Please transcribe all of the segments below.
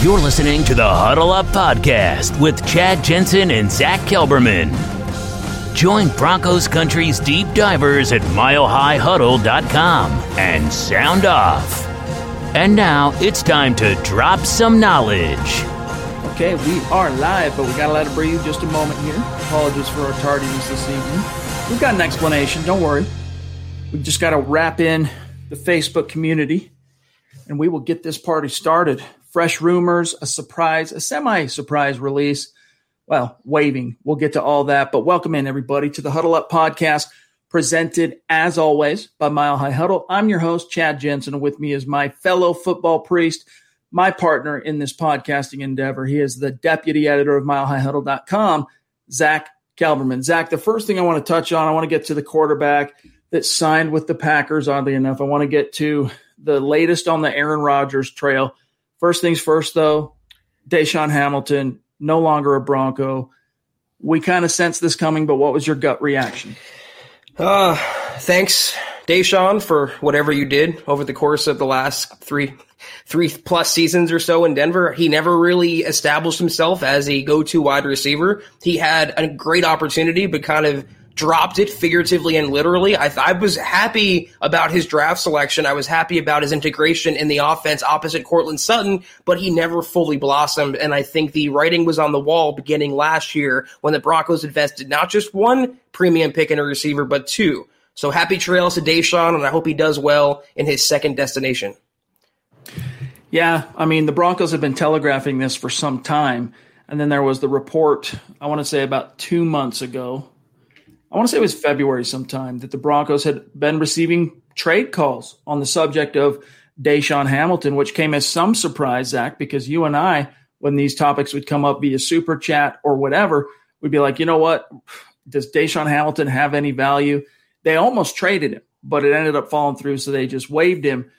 You're listening to the Huddle Up Podcast with Chad Jensen and Zach Kelberman. Join Broncos Country's deep divers at milehighhuddle.com and sound off. And now it's time to drop some knowledge. Okay, we are live, but we got to let it breathe just a moment here. Apologies for our tardiness this evening. We've got an explanation, don't worry. We just got to wrap in the Facebook community and we will get this party started fresh rumors, a surprise, a semi surprise release. Well, waving. We'll get to all that. But welcome in, everybody, to the Huddle Up podcast, presented as always by Mile High Huddle. I'm your host, Chad Jensen, with me is my fellow football priest, my partner in this podcasting endeavor. He is the deputy editor of milehighhuddle.com, Zach Kelberman. Zach, the first thing I want to touch on, I want to get to the quarterback that signed with the Packers, oddly enough. I want to get to the latest on the Aaron Rodgers trail. First things first, though, DaeSean Hamilton, no longer a Bronco. We kind of sensed this coming, but what was your gut reaction? Uh, thanks, DaeSean, for whatever you did over the course of the last three three plus seasons or so in Denver. He never really established himself as a go to wide receiver. He had a great opportunity, but kind of dropped it figuratively and literally. I, I was happy about his draft selection. I was happy about his integration in the offense opposite Courtland Sutton, but he never fully blossomed. And I think the writing was on the wall beginning last year when the Broncos invested not just one premium pick in a receiver, but two. So happy trails to DaeSean, and I hope he does well in his second destination. Yeah, I mean, the Broncos have been telegraphing this for some time. And then there was the report, I want to say about two months ago, I want to say it was February sometime that the Broncos had been receiving trade calls on the subject of DaeSean Hamilton, which came as some surprise, Zach, because you and I, when these topics would come up via super chat or whatever, we'd be like, you know what? Does DaeSean Hamilton have any value? They almost traded him, but it ended up falling through, so they just waived him.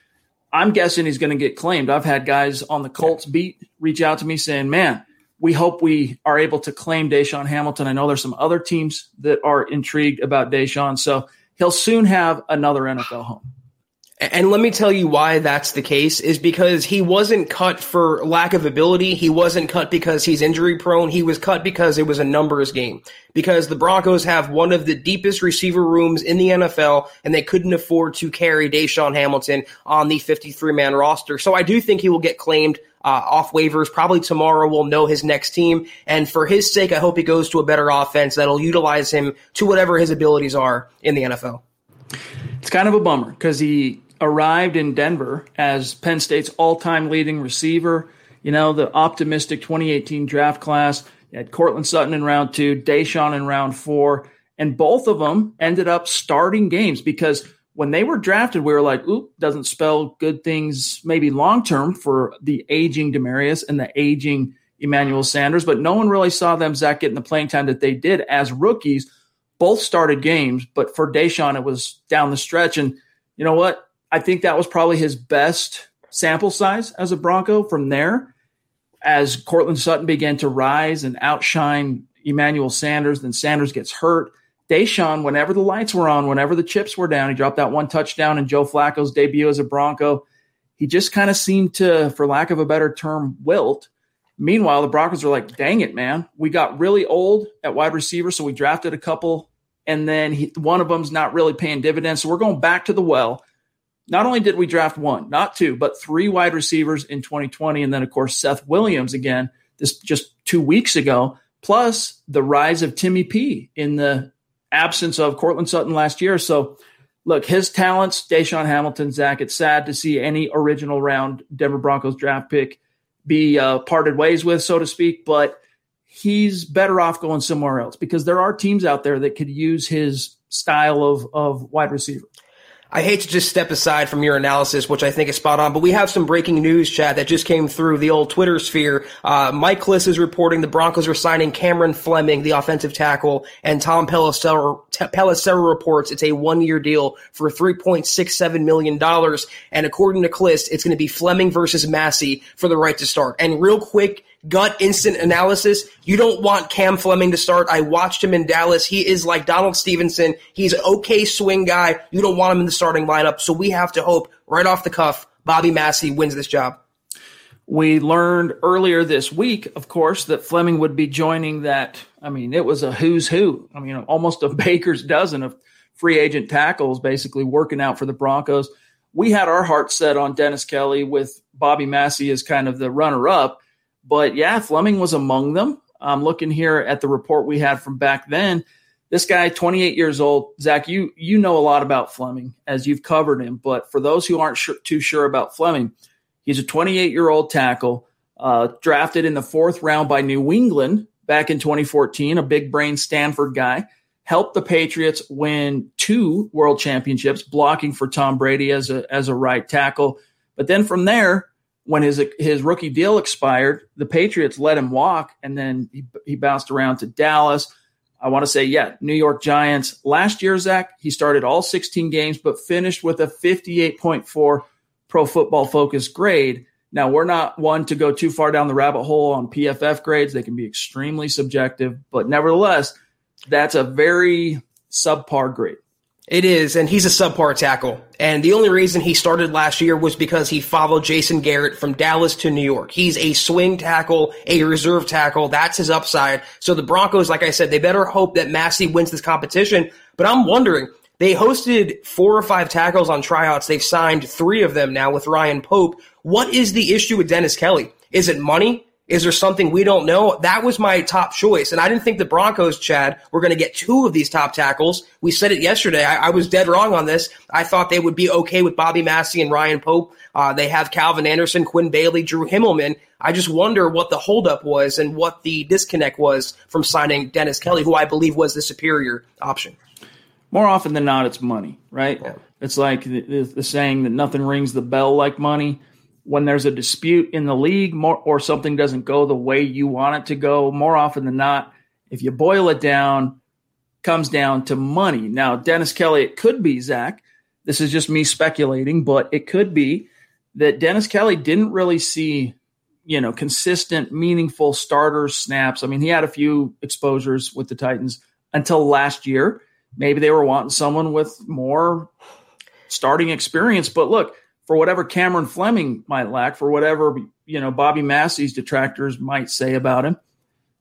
I'm guessing he's going to get claimed. I've had guys on the Colts beat reach out to me saying, man, we hope we are able to claim DaeSean Hamilton. I know there's some other teams that are intrigued about DaeSean, so he'll soon have another NFL home. And let me tell you why that's the case is because he wasn't cut for lack of ability. He wasn't cut because he's injury prone. He was cut because it was a numbers game. Because the Broncos have one of the deepest receiver rooms in the NFL and they couldn't afford to carry DaeSean Hamilton on the 53 man roster. So I do think he will get claimed Uh, off waivers. Probably tomorrow we'll know his next team. And for his sake, I hope he goes to a better offense that'll utilize him to whatever his abilities are in the NFL. It's kind of a bummer because he arrived in Denver as Penn State's all-time leading receiver. You know, the optimistic 2018 draft class. Had Courtland Sutton in round two, DaeSean in round four, and both of them ended up starting games because when they were drafted, we were like, oop, doesn't spell good things maybe long term for the aging Demaryius and the aging Emmanuel Sanders, but no one really saw them, Zach, getting the playing time that they did as rookies. Both started games, but for DaeSean, it was down the stretch. And you know what? I think that was probably his best sample size as a Bronco from there. As Courtland Sutton began to rise and outshine Emmanuel Sanders, then Sanders gets hurt. DaeSean, whenever the lights were on, whenever the chips were down, he dropped that one touchdown in Joe Flacco's debut as a Bronco. He just kind of seemed to, for lack of a better term, wilt. Meanwhile, the Broncos are like, dang it, man. We got really old at wide receiver, so we drafted a couple, and then he, one of them's not really paying dividends. So we're going back to the well not only did we draft one, not two, but three wide receivers in 2020. And then, of course, Seth Williams again, this just two weeks ago, plus the rise of Timmy P in the absence of Courtland Sutton last year. So, look, his talents, DaeSean Hamilton, Zach, it's sad to see any original round Denver Broncos draft pick be uh, parted ways with, so to speak. But he's better off going somewhere else because there are teams out there that could use his style of, of wide receiver. I hate to just step aside from your analysis, which I think is spot on, but we have some breaking news, Chad, that just came through the old Twitter sphere. Uh, Mike Klis is reporting the Broncos are signing Cameron Fleming, the offensive tackle, and Tom Pelissero, reports it's a one-year deal for $3.67 million. And according to Klis, it's going to be Fleming versus Massie for the right to start. And real quick, gut instant analysis. You don't want Cam Fleming to start. I watched him in Dallas. He is like Donald Stephenson. He's an okay swing guy. You don't want him in the starting lineup. So we have to hope right off the cuff, Bobby Massie wins this job. We learned earlier this week, of course, that Fleming would be joining that. I mean, it was a who's who. I mean, almost a baker's dozen of free agent tackles basically working out for the Broncos. We had our hearts set on Dennis Kelly with Bobby Massie as kind of the runner up. But yeah, Fleming was among them. I'm looking here at the report we had from back then. This guy, 28 years old, Zach, you you know a lot about Fleming as you've covered him. But for those who aren't sure, too sure about Fleming, he's a 28 year old tackle, uh, drafted in the fourth round by New England back in 2014. A big brain Stanford guy helped the Patriots win two world championships, blocking for Tom Brady as a as a right tackle. But then from there, when his his rookie deal expired, the Patriots let him walk, and then he, he bounced around to Dallas. I want to say, yeah, New York Giants. Last year, Zach, he started all 16 games, but finished with a 58.4 pro football focus grade. Now, we're not one to go too far down the rabbit hole on PFF grades. They can be extremely subjective, but nevertheless, that's a very subpar grade. It is, and he's a subpar tackle. And the only reason he started last year was because he followed Jason Garrett from Dallas to New York. He's a swing tackle, a reserve tackle. That's his upside. So the Broncos, like I said, they better hope that Massie wins this competition. But I'm wondering, they hosted four or five tackles on tryouts. They've signed three of them now with Ryan Pope. What is the issue with Dennis Kelly? Is it money? Is there something we don't know? That was my top choice. And I didn't think the Broncos, Chad, were going to get two of these top tackles. We said it yesterday. I, I, was dead wrong on this. I thought they would be okay with Bobby Massie and Ryan Pope. Uh, they have Calvin Anderson, Quinn Bailey, Drew Himmelman. I just wonder what the holdup was and what the disconnect was from signing Dennis Kelly, who I believe was the superior option. More often than not, it's money, right? Yeah. It's like the, the saying that nothing rings the bell like money when there's a dispute in the league more, or something doesn't go the way you want it to go, more often than not, if you boil it down, comes down to money. Now, Dennis Kelly, it could be, Zach, this is just me speculating, but it could be that Dennis Kelly didn't really see, you know, consistent, meaningful starter snaps. I mean, he had a few exposures with the Titans until last year. Maybe they were wanting someone with more starting experience. But look, for whatever Cameron Fleming might lack, for whatever you know Bobby Massie's detractors might say about him,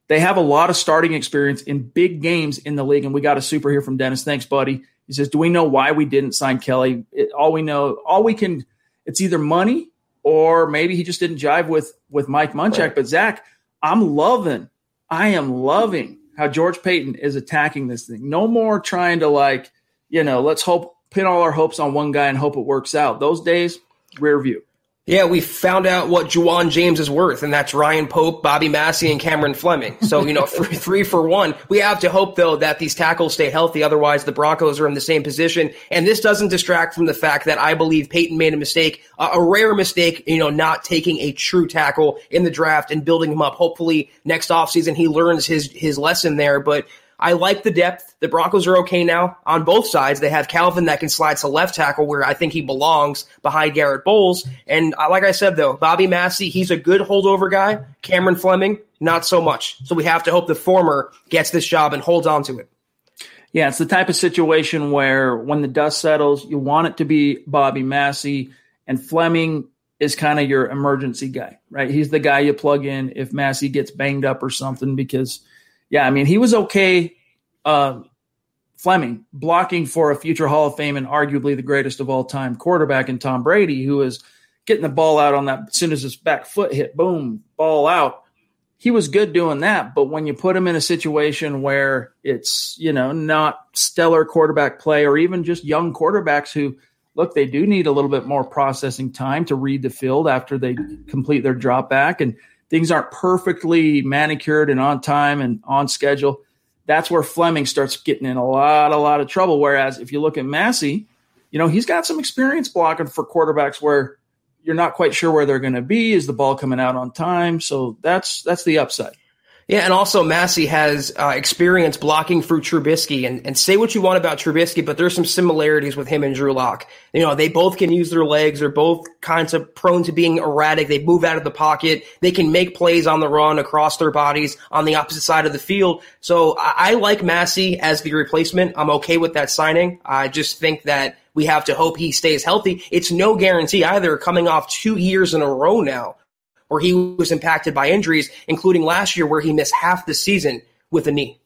they have a lot of starting experience in big games in the league. And we got a super here from Dennis. Thanks, buddy. He says, "Do we know why we didn't sign Kelly? It, all we know, all we can, it's either money or maybe he just didn't jive with with Mike Munchak." Right. But Zach, I'm loving, I am loving how George Paton is attacking this thing. No more trying to like, you know, let's hope pin all our hopes on one guy and hope it works out. Those days, rear view. Yeah, we found out what Ja'Wuan James is worth, and that's Ryan Pope, Bobby Massie, and Cameron Fleming. So, you know, three, three for one. We have to hope, though, that these tackles stay healthy. Otherwise, the Broncos are in the same position. And this doesn't distract from the fact that I believe Paton made a mistake, a rare mistake, you know, not taking a true tackle in the draft and building him up. Hopefully, next offseason, he learns his, his lesson there. But I like the depth. The Broncos are okay now on both sides. They have Calvin that can slide to left tackle where I think he belongs behind Garrett Bolles. And like I said, though, Bobby Massie, he's a good holdover guy. Cameron Fleming, not so much. So we have to hope the former gets this job and holds on to it. Yeah, it's the type of situation where when the dust settles, you want it to be Bobby Massie and Fleming is kind of your emergency guy, right? He's the guy you plug in if Massie gets banged up or something because – yeah, I mean, he was okay uh, Fleming blocking for a future Hall of Fame and arguably the greatest of all time quarterback in Tom Brady, who is getting the ball out on that as soon as his back foot hit, boom, ball out. He was good doing that, but when you put him in a situation where it's you know not stellar quarterback play or even just young quarterbacks who look they do need a little bit more processing time to read the field after they complete their drop back and things aren't perfectly manicured and on time and on schedule that's where Fleming starts getting in a lot, a lot of trouble. Whereas if you look at Massie, you know, he's got some experience blocking for quarterbacks where you're not quite sure where they're going to be. Is the ball coming out on time? So that's that's the upside. Yeah, and also Massie has uh, experience blocking through Trubisky, and, and say what you want about Trubisky, but there's some similarities with him and Drew Lock. You know, they both can use their legs. They're both kinds of prone to being erratic. They move out of the pocket. They can make plays on the run across their bodies on the opposite side of the field. So I, I like Massie as the replacement. I'm okay with that signing. I just think that we have to hope he stays healthy. It's no guarantee either coming off two years in a row now where he was impacted by injuries, including last year where he missed half the season with a knee.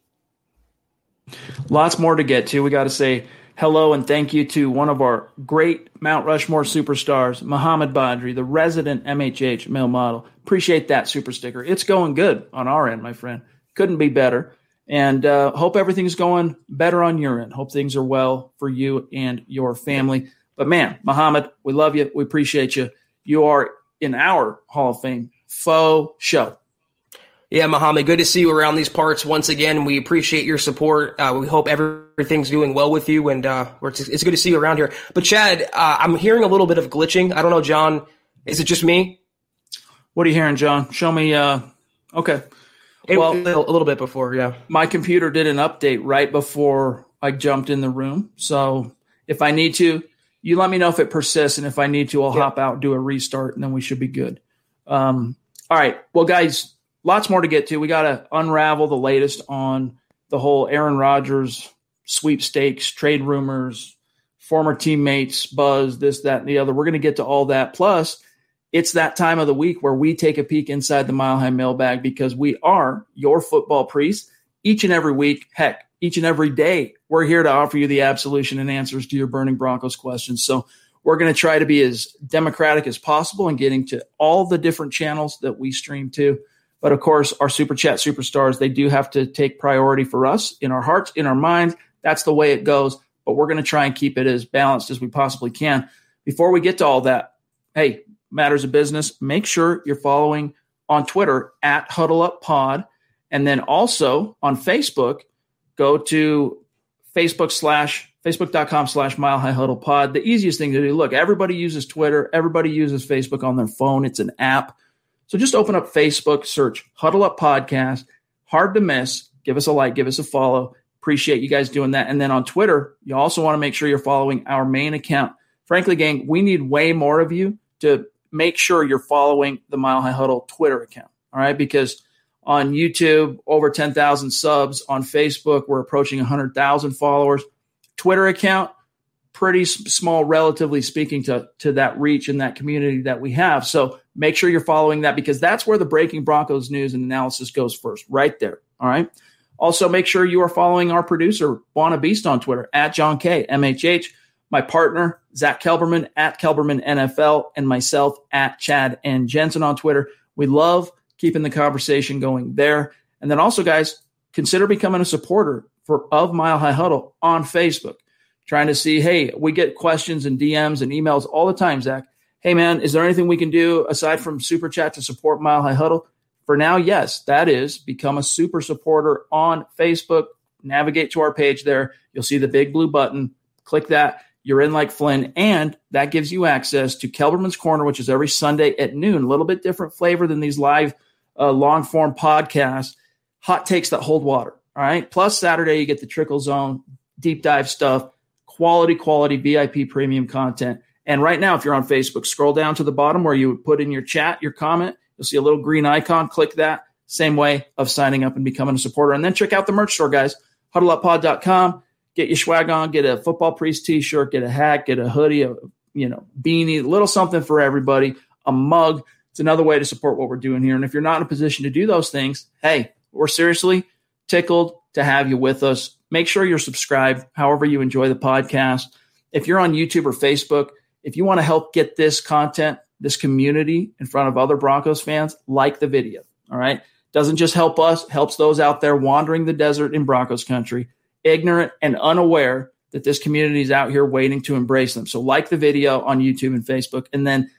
Lots more to get to. We got to say hello and thank you to one of our great Mount Rushmore superstars, Muhammad Badri, the resident MHH male model. Appreciate that super sticker. It's going good on our end, my friend. Couldn't be better. And uh, hope everything's going better on your end. Hope things are well for you and your family. But man, Muhammad, we love you. We appreciate you. You are in our Hall of Fame faux show. Yeah, Muhammad, good to see you around these parts once again. We appreciate your support. Uh, we hope everything's doing well with you, and uh, it's, it's, good to see you around here. But Chad, uh, I'm hearing a little bit of glitching. I don't know, John. Is it just me? What are you hearing, John? Show me. Uh, okay. It, well, a little bit before, yeah. My computer did an update right before I jumped in the room, so if I need to, you let me know if it persists, and if I need to, I'll hop out, do a restart, and then we should be good. Um, all right, well, guys, lots more to get to. We got to unravel the latest on the whole Aaron Rodgers sweepstakes, trade rumors, former teammates, buzz, this, that, and the other. We're going to get to all that. Plus, it's that time of the week where we take a peek inside the Mile High mailbag because we are your football priest each and every week. Heck, each and every day. We're here to offer you the absolution and answers to your burning Broncos questions. So we're going to try to be as democratic as possible in getting to all the different channels that we stream to. But of course, our super chat superstars, they do have to take priority for us in our hearts, in our minds. That's the way it goes. But we're going to try and keep it as balanced as we possibly can. Before we get to all that, hey, matters of business, make sure you're following on Twitter at Huddle Up Pod. And then also on Facebook, go to Facebook slash Facebook.com slash mile high huddle pod. The easiest thing to do. Look, everybody uses Twitter, everybody uses Facebook on their phone. It's an app. So just open up Facebook, search Huddle Up Podcast. Hard to miss. Give us a like, give us a follow. Appreciate you guys doing that. And then on Twitter, you also want to make sure you're following our main account. Frankly, gang, we need way more of you to make sure you're following the Mile High Huddle Twitter account. All right. Because on YouTube, over 10,000 subs. On Facebook, we're approaching 100,000 followers. Twitter account, pretty small, relatively speaking, to, to that reach and that community that we have. So make sure you're following that because that's where the breaking Broncos news and analysis goes first, right there. All right. Also, make sure you are following our producer, Buona Beast, on Twitter at John K. MHH, my partner, Zach Kelberman at Kelberman NFL, and myself at Chad and Jensen on Twitter. We love keeping the conversation going there. And then also, guys, consider becoming a supporter for of Mile High Huddle on Facebook. Trying to see, hey, we get questions and DMs and emails all the time, Zach. Hey, man, is there anything we can do aside from super chat to support Mile High Huddle? For now, yes, that is become a super supporter on Facebook. Navigate to our page there. You'll see the big blue button. Click that. You're in like Flynn, and that gives you access to Kelberman's Corner, which is every Sunday at noon. A little bit different flavor than these live uh, long form podcast, hot takes that hold water. All right. Plus, Saturday, you get the trickle zone, deep dive stuff, quality, quality VIP premium content. And right now, if you're on Facebook, scroll down to the bottom where you would put in your chat, your comment. You'll see a little green icon. Click that. Same way of signing up and becoming a supporter. And then check out the merch store, guys. HuddleUpPod.com. Get your swag on. Get a football priest T-shirt. Get a hat. Get a hoodie. A you know beanie. A little something for everybody. A mug it's another way to support what we're doing here. And if you're not in a position to do those things, hey, we're seriously tickled, to have you with us. Make sure you're subscribed, however you enjoy the podcast. If you're on YouTube or Facebook, if you want to help get this content, this community in front of other Broncos fans, like the video. All right. Doesn't just help us, helps those out there wandering the desert in Broncos country, ignorant and unaware that this community is out here waiting to embrace them. So, like the video on YouTube and Facebook. And then,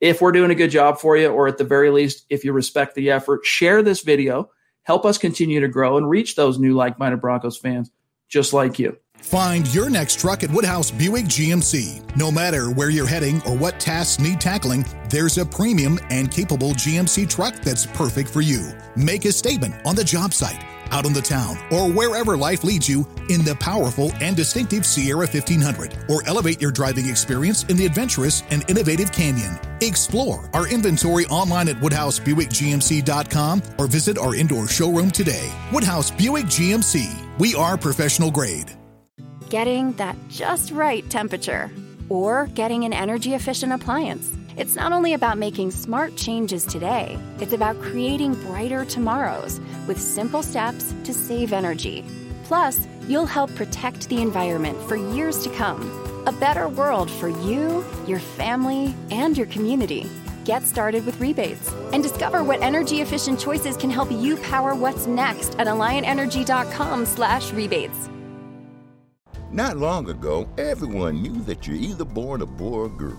if we're doing a good job for you, or at the very least, if you respect the effort, share this video. Help us continue to grow and reach those new like minded Broncos fans just like you. Find your next truck at Woodhouse Buick GMC. No matter where you're heading or what tasks need tackling, there's a premium and capable GMC truck that's perfect for you. Make a statement on the job site, out on the town, or wherever life leads you in the powerful and distinctive Sierra 1500, or elevate your driving experience in the adventurous and innovative Canyon. Explore our inventory online at WoodhouseBuickGMC.com or visit our indoor showroom today. Woodhouse Buick GMC. We are professional grade getting that just right temperature, or getting an energy efficient appliance. It's not only about making smart changes today, it's about creating brighter tomorrows with simple steps to save energy. Plus, you'll help protect the environment for years to come. A better world for you, your family, and your community. Get started with rebates and discover what energy efficient choices can help you power what's next at alliantenergy.com/rebates. Not long ago, everyone knew that you're either born a boy or a girl.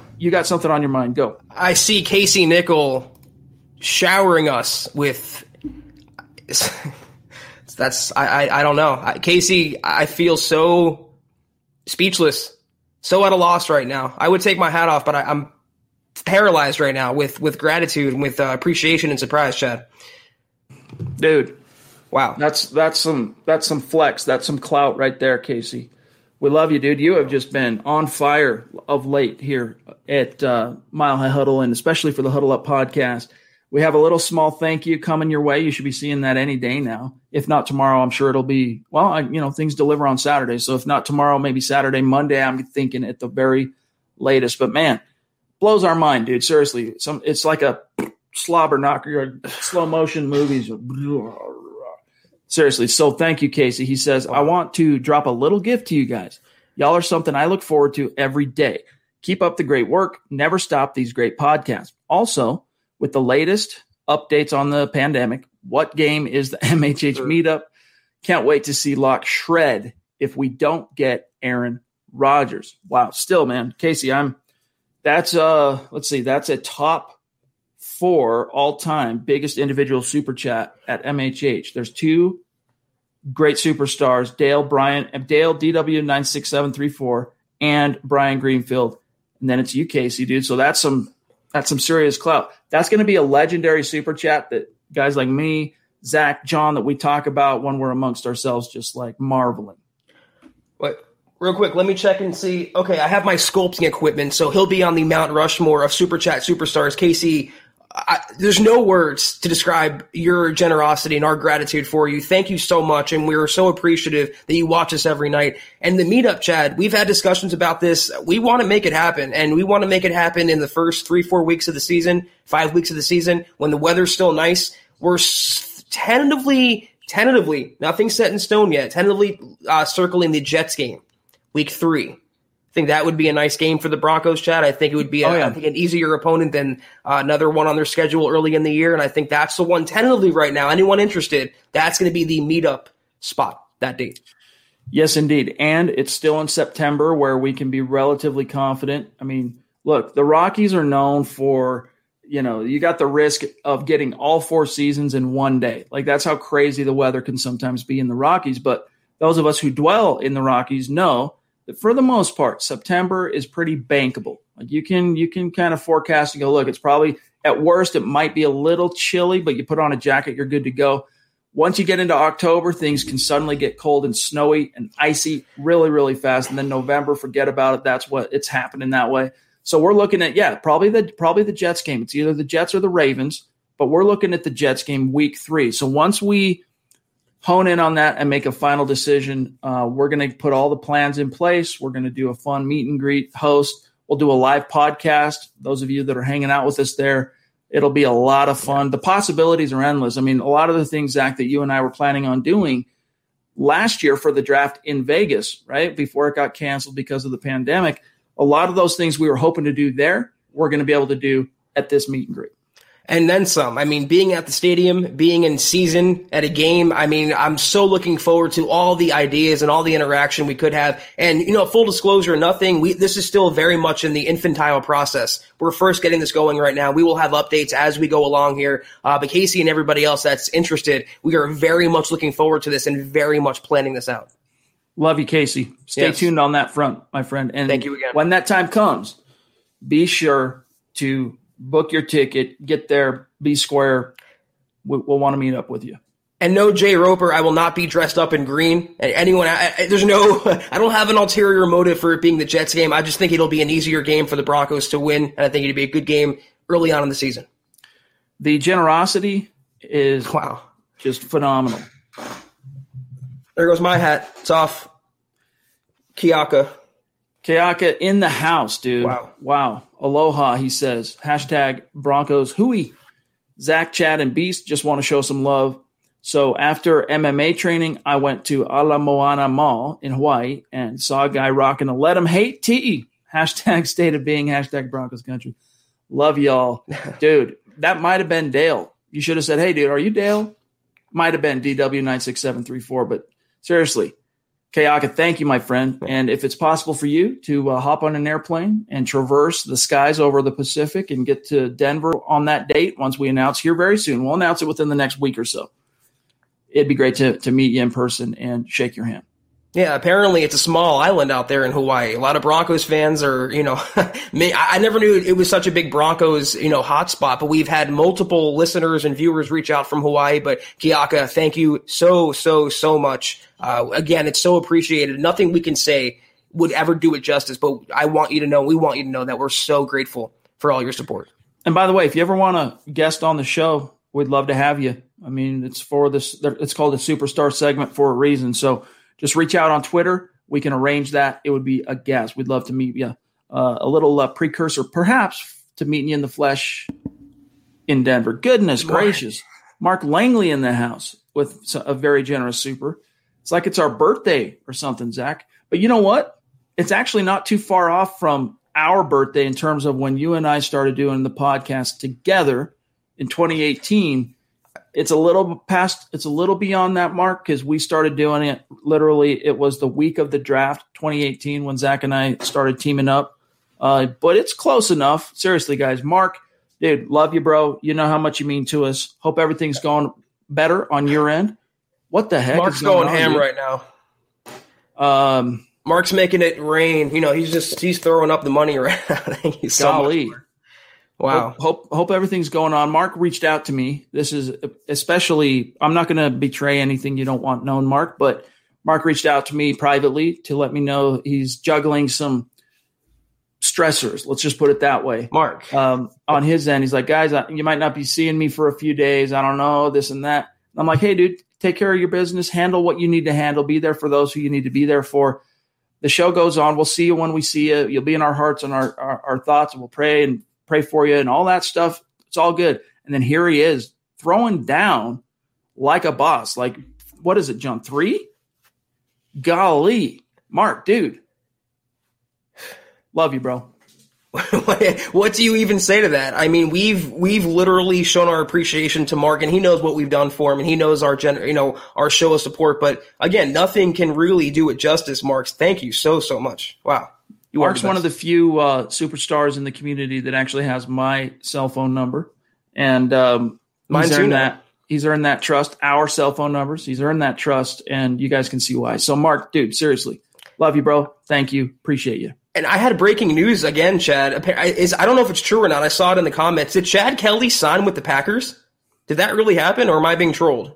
You got something on your mind? Go. I see Casey Nickel showering us with. That's I, I, I don't know Casey. I feel so speechless, so at a loss right now. I would take my hat off, but I, am paralyzed right now with with gratitude and with uh, appreciation and surprise, Chad. Dude, Wow, that's that's some that's some flex. That's some clout right there, Casey. We love you, dude. You have just been on fire of late here at uh, Mile High Huddle, and especially for the Huddle Up podcast. We have a little small thank you coming your way. You should be seeing that any day now. If not tomorrow, I'm sure it'll be. Well, I, you know, things deliver on Saturday, so if not tomorrow, maybe Saturday, Monday. I'm thinking at the very latest. But man, blows our mind, dude. Seriously, some it's like a slobber knocker, slow motion movies Seriously. So thank you, Casey. He says, I want to drop a little gift to you guys. Y'all are something I look forward to every day. Keep up the great work. Never stop these great podcasts. Also, with the latest updates on the pandemic, what game is the MHH meetup? Can't wait to see Lock shred if we don't get Aaron Rodgers. Wow. Still, man, Casey, I'm that's uh let's see, that's a top four all time biggest individual super chat at MHH. There's two great superstars, Dale Bryant, Dale DW nine six seven three four, and Brian Greenfield, and then it's you, Casey, dude. So that's some that's some serious clout. That's going to be a legendary super chat that guys like me, Zach, John, that we talk about when we're amongst ourselves, just like marveling. Wait, real quick, let me check and see. Okay, I have my sculpting equipment, so he'll be on the Mount Rushmore of super chat superstars. Casey I, there's no words to describe your generosity and our gratitude for you. Thank you so much. And we're so appreciative that you watch us every night. And the meetup, Chad, we've had discussions about this. We want to make it happen. And we want to make it happen in the first three, four weeks of the season, five weeks of the season, when the weather's still nice. We're tentatively, tentatively, nothing set in stone yet, tentatively uh, circling the Jets game, week three. I think that would be a nice game for the Broncos, Chad. I think it would be, a, oh, yeah. I think, an easier opponent than uh, another one on their schedule early in the year. And I think that's the one tentatively right now. Anyone interested? That's going to be the meetup spot that date. Yes, indeed. And it's still in September where we can be relatively confident. I mean, look, the Rockies are known for, you know, you got the risk of getting all four seasons in one day. Like that's how crazy the weather can sometimes be in the Rockies. But those of us who dwell in the Rockies know for the most part, September is pretty bankable. Like you can you can kind of forecast and go, look, it's probably at worst it might be a little chilly, but you put on a jacket, you're good to go once you get into October, things can suddenly get cold and snowy and icy really, really fast. And then November, forget about it. That's what it's happening that way. So we're looking at yeah, probably the probably the Jets game. It's either the Jets or the Ravens, but we're looking at the Jets game week three. So once we hone in on that and make a final decision, uh, we're going to put all the plans in place. We're going to do a fun meet and greet host. We'll do a live podcast. Those of you that are hanging out with us there It'll be a lot of fun. The possibilities are endless. I mean, a lot of the things, Zach, that you and I were planning on doing last year for the draft in Vegas, right? Before it got canceled because of the pandemic. A lot of those things we were hoping to do there, we're going to be able to do at this meet and greet and then some. I mean, being at the stadium, being in season at a game, I mean, I'm so looking forward to all the ideas and all the interaction we could have. And, you know, full disclosure, nothing, we, this is still very much in the infantile process. We're first getting this going right now. We will have updates as we go along here. Uh, but Casey and everybody else that's interested, we are very much looking forward to this and very much planning this out. Love you, Casey. Stay yes. tuned on that front, my friend. And thank you again. When that time comes, be sure to book your ticket, get there, be square. We'll, we'll want to meet up with you. And no, Jay Roper, I will not be dressed up in green. And Anyone, I, I, there's no, I don't have an ulterior motive for it being the Jets game. I just think it'll be an easier game for the Broncos to win, and I think it'd be a good game early on in the season. The generosity is wow, just phenomenal. There goes my hat. It's off. Kiaka. Kayaka in the house, dude. Wow. Wow. Aloha, he says. Hashtag Broncos hooey. Zach, Chad, and Beast just want to show some love. So after MMA training, I went to Ala Moana Mall in Hawaii and saw a guy rocking a let him hate tee. Hashtag state of being, hashtag Broncos country. Love y'all. dude, that might have been Dale. You should have said, hey, dude, are you Dale? Might have been DW96734, but seriously, Kayaka, thank you, my friend. And if it's possible for you to uh, hop on an airplane and traverse the skies over the Pacific and get to Denver on that date, once we announce here very soon, we'll announce it within the next week or so. It'd be great to, to meet you in person and shake your hand. Yeah, apparently it's a small island out there in Hawaii. A lot of Broncos fans are, you know, I never knew it was such a big Broncos, you know, hotspot, but we've had multiple listeners and viewers reach out from Hawaii. But Kiaka, thank you so, so, so much. Uh, again, it's so appreciated. Nothing we can say would ever do it justice, but I want you to know, we want you to know that we're so grateful for all your support. And by the way, if you ever want to guest on the show, we'd love to have you. I mean, it's for this, it's called a superstar segment for a reason. So, just reach out on Twitter. We can arrange that. It would be a guest. We'd love to meet you. Uh, a little uh, precursor, perhaps, to meeting you in the flesh in Denver. Goodness gracious. Mark Langley in the house with a very generous super. It's like it's our birthday or something, Zach. But you know what? It's actually not too far off from our birthday in terms of when you and I started doing the podcast together in 2018 it's a little past it's a little beyond that mark because we started doing it literally it was the week of the draft 2018 when zach and i started teaming up. Uh, but it's close enough. Seriously guys mark dude love you bro. You know how much you mean to us. Hope everything's going better on your end. What the heck mark's going, going ham dude? right now. Um mark's making it rain. You know he's just he's throwing up the money around. Thank you so golly. much Wow. Hope, hope, hope everything's going on. Mark reached out to me. This is especially I'm not going to betray anything you don't want known, Mark, but Mark reached out to me privately to let me know he's juggling some stressors. Let's just put it that way. Mark. Um, on his end, he's like, guys, you might not be seeing me for a few days. I don't know, this and that. I'm like, hey, dude, take care of your business, handle what you need to handle, be there for those who you need to be there for. The show goes on. We'll see you when we see you. You'll be in our hearts and our, our, our thoughts, and we'll pray and pray for you and all that stuff. It's all good. And then here he is throwing down like a boss. Like, what is it, John? Three? Golly. Mark, dude. Love you, bro. what do you even say to that? I mean, we've we've literally shown our appreciation to Mark, and he knows what we've done for him, and he knows our gen, you know, our show of support. But again, nothing can really do it justice. Marks, thank you so so much. Wow, you Mark's one of the few uh, superstars in the community that actually has my cell phone number, and um, he's earned that. He's earned that trust. Our cell phone numbers. He's earned that trust, and you guys can see why. So, Mark, dude, seriously, love you, bro. Thank you. Appreciate you. And I had breaking news again, Chad. Is I don't know if it's true or not. I saw it in the comments. Did Chad Kelly sign with the Packers? Did that really happen, or am I being trolled?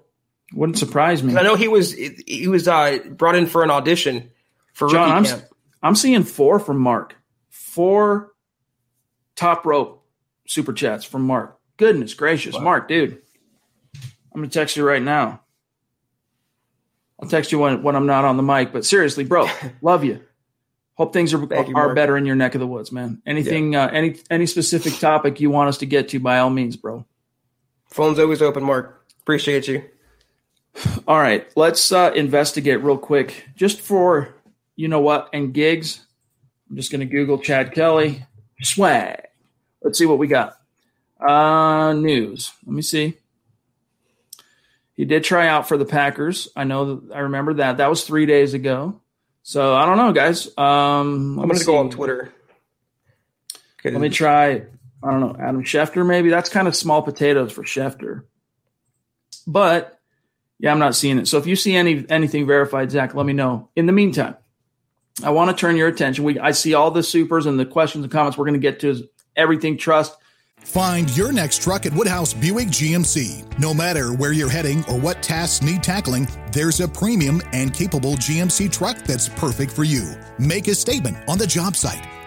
Wouldn't surprise me. I know he was he was uh, brought in for an audition for John. I'm, camp. I'm seeing four from Mark. Four top rope super chats from Mark. Goodness gracious, wow. Mark, dude. I'm gonna text you right now. I'll text you when when I'm not on the mic. But seriously, bro, love you. Hope things are you, are better in your neck of the woods, man. Anything, yeah. uh, any any specific topic you want us to get to, by all means, bro. Phone's always open, Mark. Appreciate you. All right, let's uh, investigate real quick, just for you know what and gigs. I'm just going to Google Chad Kelly swag. Let's see what we got. Uh, news. Let me see. He did try out for the Packers. I know. I remember that. That was three days ago. So I don't know, guys. Um, I'm going to go on Twitter. Okay, let me try. I don't know, Adam Schefter. Maybe that's kind of small potatoes for Schefter. But yeah, I'm not seeing it. So if you see any anything verified, Zach, let me know. In the meantime, I want to turn your attention. We I see all the supers and the questions and comments we're going to get to is everything trust. Find your next truck at Woodhouse Buick GMC. No matter where you're heading or what tasks need tackling, there's a premium and capable GMC truck that's perfect for you. Make a statement on the job site,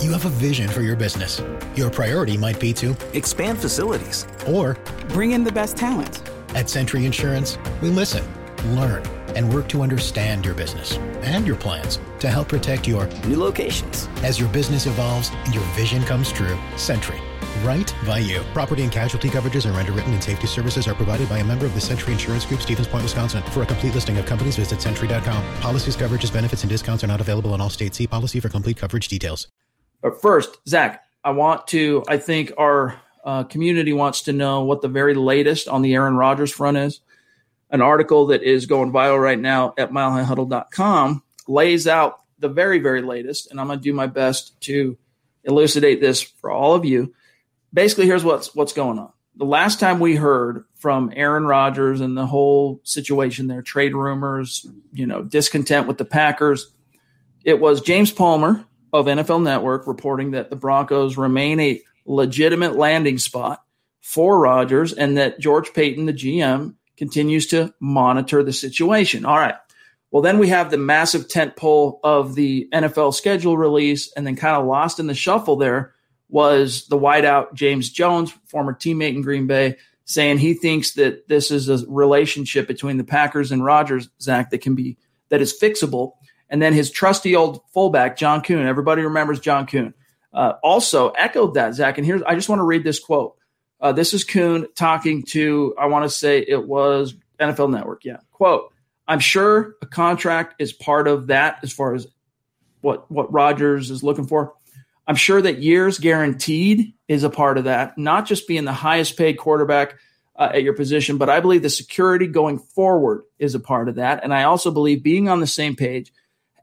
You have a vision for your business. Your priority might be to expand facilities or bring in the best talent. At Sentry Insurance, we listen, learn, and work to understand your business and your plans to help protect your new locations. As your business evolves and your vision comes true, Sentry right by you. Property and casualty coverages and underwritten and safety services are provided by a member of the Sentry Insurance Group, Stevens Point, Wisconsin. For a complete listing of companies, visit sentry.com. Policies, coverages, benefits, and discounts are not available in all states. See policy for complete coverage details. But first, Zach, I want to, I think our uh, community wants to know what the very latest on the Aaron Rodgers front is. An article that is going viral right now at milehighhuddle.com lays out the very, very latest, and I'm going to do my best to elucidate this for all of you basically here's what's what's going on. The last time we heard from Aaron Rodgers and the whole situation there, trade rumors, you know, discontent with the Packers, it was James Palmer of NFL Network reporting that the Broncos remain a legitimate landing spot for Rodgers and that George Paton, the GM, continues to monitor the situation. All right. Well, then we have the massive tent pole of the NFL schedule release, and then kind of lost in the shuffle there was the wideout James Jones, former teammate in Green Bay, saying he thinks that this is a relationship between the Packers and Rodgers, Zach, that can be that is fixable. And then his trusty old fullback, John Kuhn. Everybody remembers John Kuhn. Uh, also echoed that, Zach. And here's I just want to read this quote. Uh, this is Kuhn talking to, I want to say it was NFL Network. Yeah. Quote, I'm sure a contract is part of that as far as what what Rodgers is looking for. I'm sure that years guaranteed is a part of that, not just being the highest paid quarterback uh, at your position, but I believe the security going forward is a part of that. And I also believe being on the same page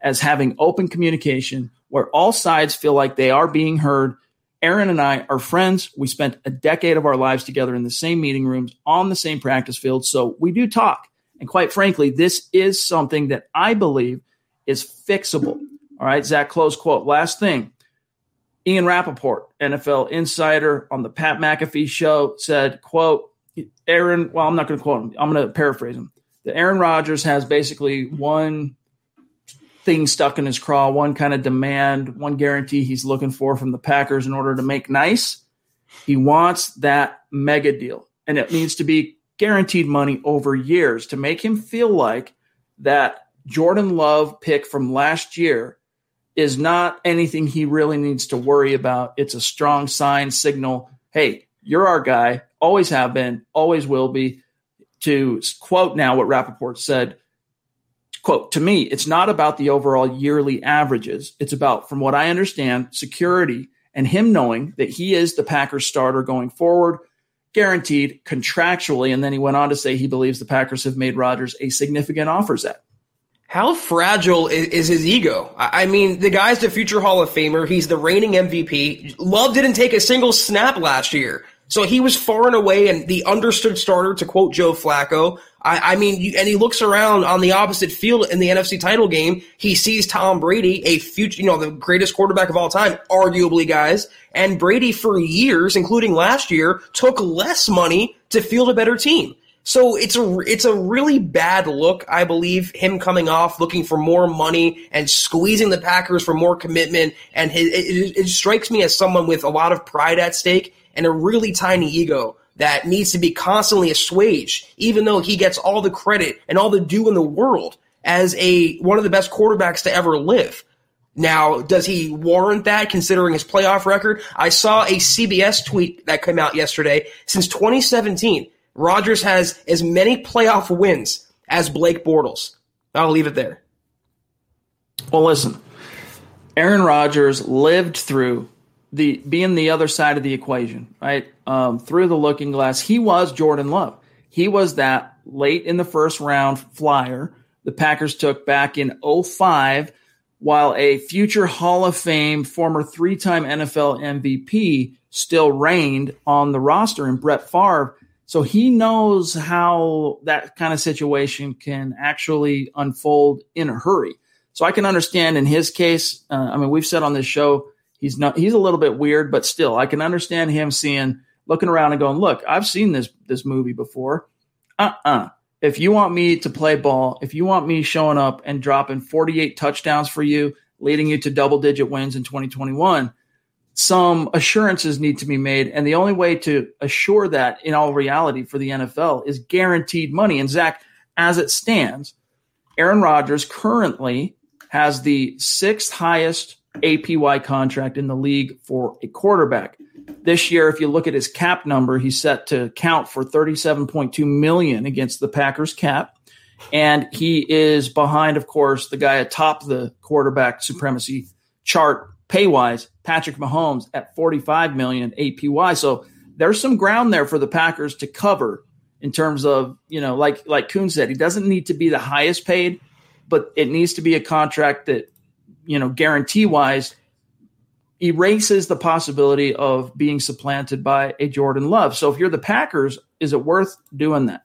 as having open communication where all sides feel like they are being heard. Aaron and I are friends. We spent a decade of our lives together in the same meeting rooms on the same practice field. So we do talk. And quite frankly, this is something that I believe is fixable. All right, Zach, close quote. Last thing Ian Rapoport, NFL insider on the Pat McAfee show, said, quote, Aaron, well, I'm not going to quote him. I'm going to paraphrase him. The Aaron Rodgers has basically one thing stuck in his craw, one kind of demand, one guarantee he's looking for from the Packers in order to make nice. He wants that mega deal, and it needs to be guaranteed money over years to make him feel like that Jordan Love pick from last year is not anything he really needs to worry about. It's a strong sign signal. Hey, you're our guy, always have been, always will be. To quote now what Rapoport said, quote, to me, it's not about the overall yearly averages. It's about, from what I understand, security and him knowing that he is the Packers starter going forward, guaranteed contractually. And then he went on to say he believes the Packers have made Rodgers a significant offer set. How fragile is, is, his ego? I mean, the guy's the future Hall of Famer. He's the reigning MVP. Love didn't take a single snap last year. So he was far and away and the understood starter, to quote Joe Flacco. I, I mean, and he looks around on the opposite field in the NFC title game. He sees Tom Brady, a future, you know, the greatest quarterback of all time, arguably, guys. And Brady, for years, including last year, took less money to field a better team. So it's a it's a really bad look, I believe. Him coming off looking for more money and squeezing the Packers for more commitment, and it, it strikes me as someone with a lot of pride at stake and a really tiny ego that needs to be constantly assuaged, even though he gets all the credit and all the due in the world as a one of the best quarterbacks to ever live. Now, does he warrant that considering his playoff record? I saw a CBS tweet that came out yesterday. Since 2017, Rodgers has as many playoff wins as Blake Bortles. I'll leave it there. Well, listen, Aaron Rodgers lived through the being the other side of the equation, right? Um, through the looking glass, he was Jordan Love. He was that late in the first round flyer the Packers took back in 05 while a future Hall of Fame former three-time NFL MVP still reigned on the roster in Brett Favre so he knows how that kind of situation can actually unfold in a hurry. So I can understand in his case. Uh, I mean, we've said on this show he's not he's a little bit weird, but still, I can understand him seeing looking around and going, "Look, I've seen this this movie before." Uh uh-uh. uh If you want me to play ball, if you want me showing up and dropping 48 touchdowns for you, leading you to double digit wins in 2021, some assurances need to be made. And the only way to assure that in all reality for the NFL is guaranteed money. And Zach, as it stands, Aaron Rodgers currently has the sixth highest APY contract in the league for a quarterback. This year, if you look at his cap number, he's set to count for 37.2 million against the Packers cap. And he is behind, of course, the guy atop the quarterback supremacy chart pay wise, Patrick Mahomes at 45 million APY. So there's some ground there for the Packers to cover in terms of, you know, like like Kuhn said, he doesn't need to be the highest paid, but it needs to be a contract that, you know, guarantee wise erases the possibility of being supplanted by a Jordan Love. So if you're the Packers, is it worth doing that?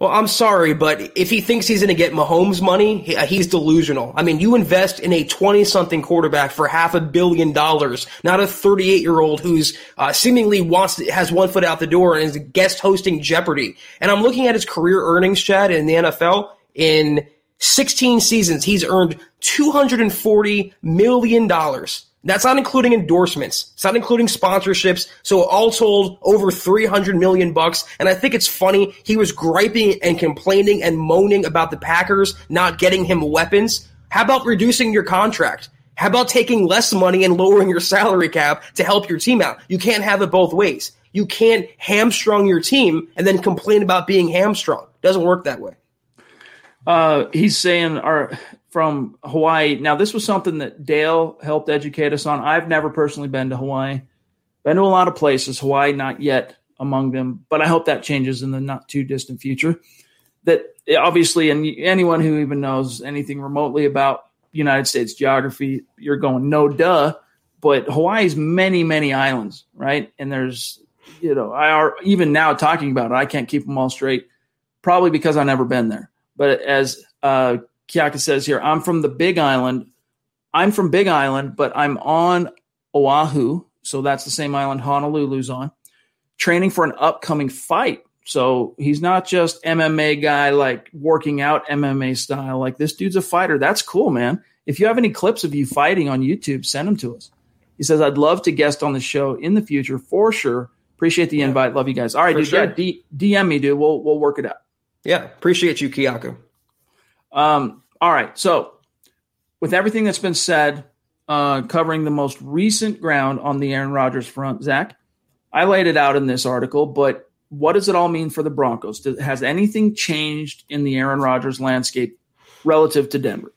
Well, I'm sorry, but if he thinks he's going to get Mahomes money, uh, he's delusional. I mean, you invest in a 20 something quarterback for half a billion dollars, not a 38 year old who's uh, seemingly wants has one foot out the door and is guest hosting Jeopardy. And I'm looking at his career earnings, Chad, in the NFL. In 16 seasons, he's earned 240 million dollars. That's not including endorsements. It's not including sponsorships. So all told, over 300 million bucks. And I think it's funny. He was griping and complaining and moaning about the Packers not getting him weapons. How about reducing your contract? How about taking less money and lowering your salary cap to help your team out? You can't have it both ways. You can't hamstrung your team and then complain about being hamstrung. Doesn't work that way. Uh, he's saying our from Hawaii. Now, this was something that Dale helped educate us on. I've never personally been to Hawaii. Been to a lot of places. Hawaii, not yet among them, but I hope that changes in the not too distant future. That obviously, and anyone who even knows anything remotely about United States geography, you're going no duh. But Hawaii's many, many islands, right? And there's, you know, I are even now talking about it. I can't keep them all straight, probably because I've never been there. But as uh, Kiaka says here, I'm from the Big Island. I'm from Big Island, but I'm on Oahu, so that's the same island Honolulu's on, training for an upcoming fight. So he's not just MMA guy like working out MMA style. Like this dude's a fighter. That's cool, man. If you have any clips of you fighting on YouTube, send them to us. He says, I'd love to guest on the show in the future for sure. Appreciate the invite. Love you guys. All right, For dude. sure. Yeah, D- DM me, dude. We'll we'll work it out. Yeah, appreciate you, Kiyako. Um, all right. So, with everything that's been said, uh, covering the most recent ground on the Aaron Rodgers front, Zach, I laid it out in this article, but what does it all mean for the Broncos? Does, has anything changed in the Aaron Rodgers landscape relative to Denver?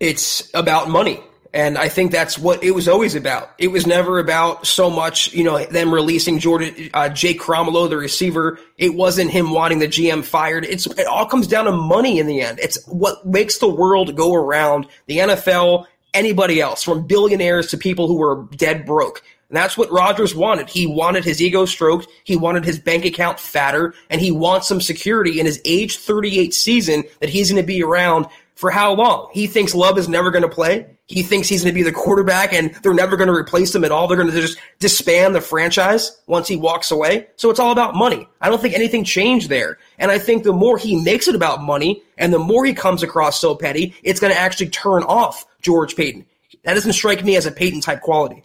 it's about money. And I think that's what it was always about. It was never about so much, you know, them releasing Jordan, uh, Jake Kumerow, the receiver. It wasn't him wanting the GM fired. It's, it all comes down to money in the end. It's what makes the world go around. The NFL, anybody else, from billionaires to people who were dead broke. And that's what Rodgers wanted. He wanted his ego stroked. He wanted his bank account fatter, and he wants some security in his age 38 season that he's going to be around for how long? He thinks Love is never going to play. He thinks he's going to be the quarterback and they're never going to replace him at all. They're going to just disband the franchise once he walks away. So it's all about money. I don't think anything changed there. And I think the more he makes it about money and the more he comes across so petty, it's going to actually turn off George Paton. That doesn't strike me as a Paton type quality.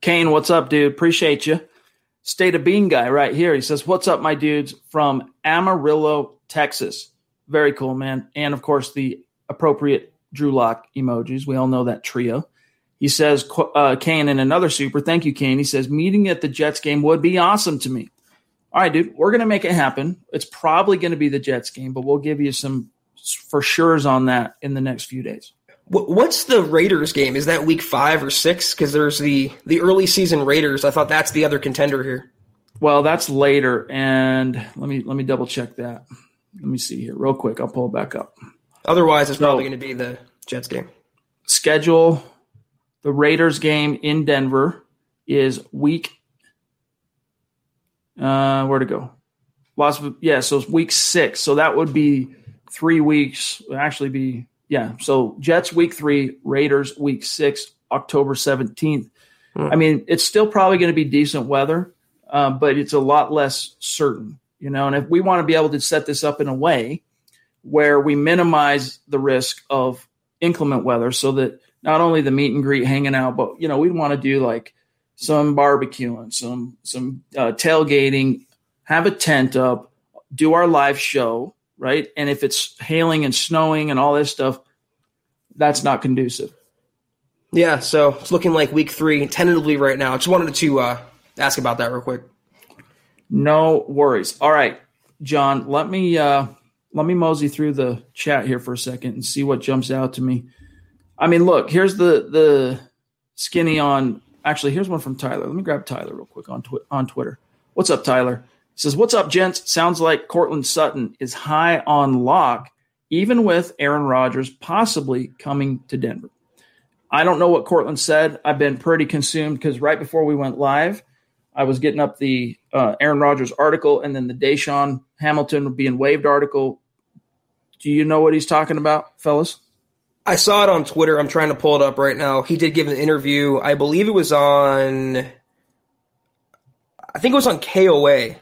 Kane, what's up, dude? Appreciate you. State of Bean guy right here. He says, What's up, my dudes from Amarillo, Texas? Very cool, man. And of course, the appropriate Drew Lock emojis. We all know that trio. He says, uh, Kane, in another super, thank you, Kane. He says, Meeting at the Jets game would be awesome to me. All right, dude, we're going to make it happen. It's probably going to be the Jets game, but we'll give you some for sure's on that in the next few days. Wh- What's the Raiders game? Is that week five or six? Because there's the the early season Raiders. I thought that's the other contender here. Well, that's later, and let me let me double check that. Let me see here real quick. I'll pull it back up. Otherwise, it's So- probably going to be the Jets game. Schedule the Raiders game in Denver is week. Uh, where to go? Las yeah, so it's week six. So that would be three weeks. Actually, be yeah. So Jets week three, Raiders week six, October seventeenth. I mean, it's still probably going to be decent weather, um, but it's a lot less certain, you know. And if we want to be able to set this up in a way where we minimize the risk of inclement weather, so that not only the meet and greet, hanging out, but you know, we want to do like some barbecuing, some some uh, tailgating, have a tent up, do our live show, right? And if it's hailing and snowing and all this stuff, that's not conducive. Yeah, so it's looking like week three, tentatively right now. Just wanted to uh, ask about that real quick. No worries. All right, John, let me uh, let me mosey through the chat here for a second and see what jumps out to me. I mean, look, here's the the skinny on. Actually, here's one from Tyler. Let me grab Tyler real quick on twi- on Twitter. What's up, Tyler? Says, "What's up, gents? Sounds like Courtland Sutton is high on lock, even with Aaron Rodgers possibly coming to Denver." I don't know what Courtland said. I've been pretty consumed because right before we went live, I was getting up the uh, Aaron Rodgers article and then the DaeSean Hamilton being waived article. Do you know what he's talking about, fellas? I saw it on Twitter. I'm trying to pull it up right now. He did give an interview. I believe it was on. I think it was on KOA.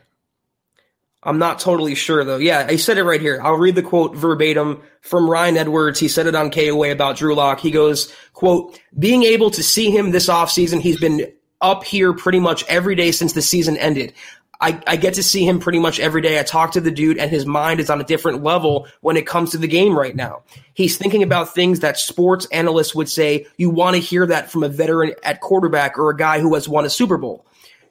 I'm not totally sure though. Yeah, I said it right here. I'll read the quote verbatim from Ryan Edwards. He said it on KOA about Drew Lock. He goes, quote, being able to see him this offseason, he's been up here pretty much every day since the season ended. I, I get to see him pretty much every day. I talk to the dude and his mind is on a different level when it comes to the game right now. He's thinking about things that sports analysts would say you want to hear that from a veteran at quarterback or a guy who has won a Super Bowl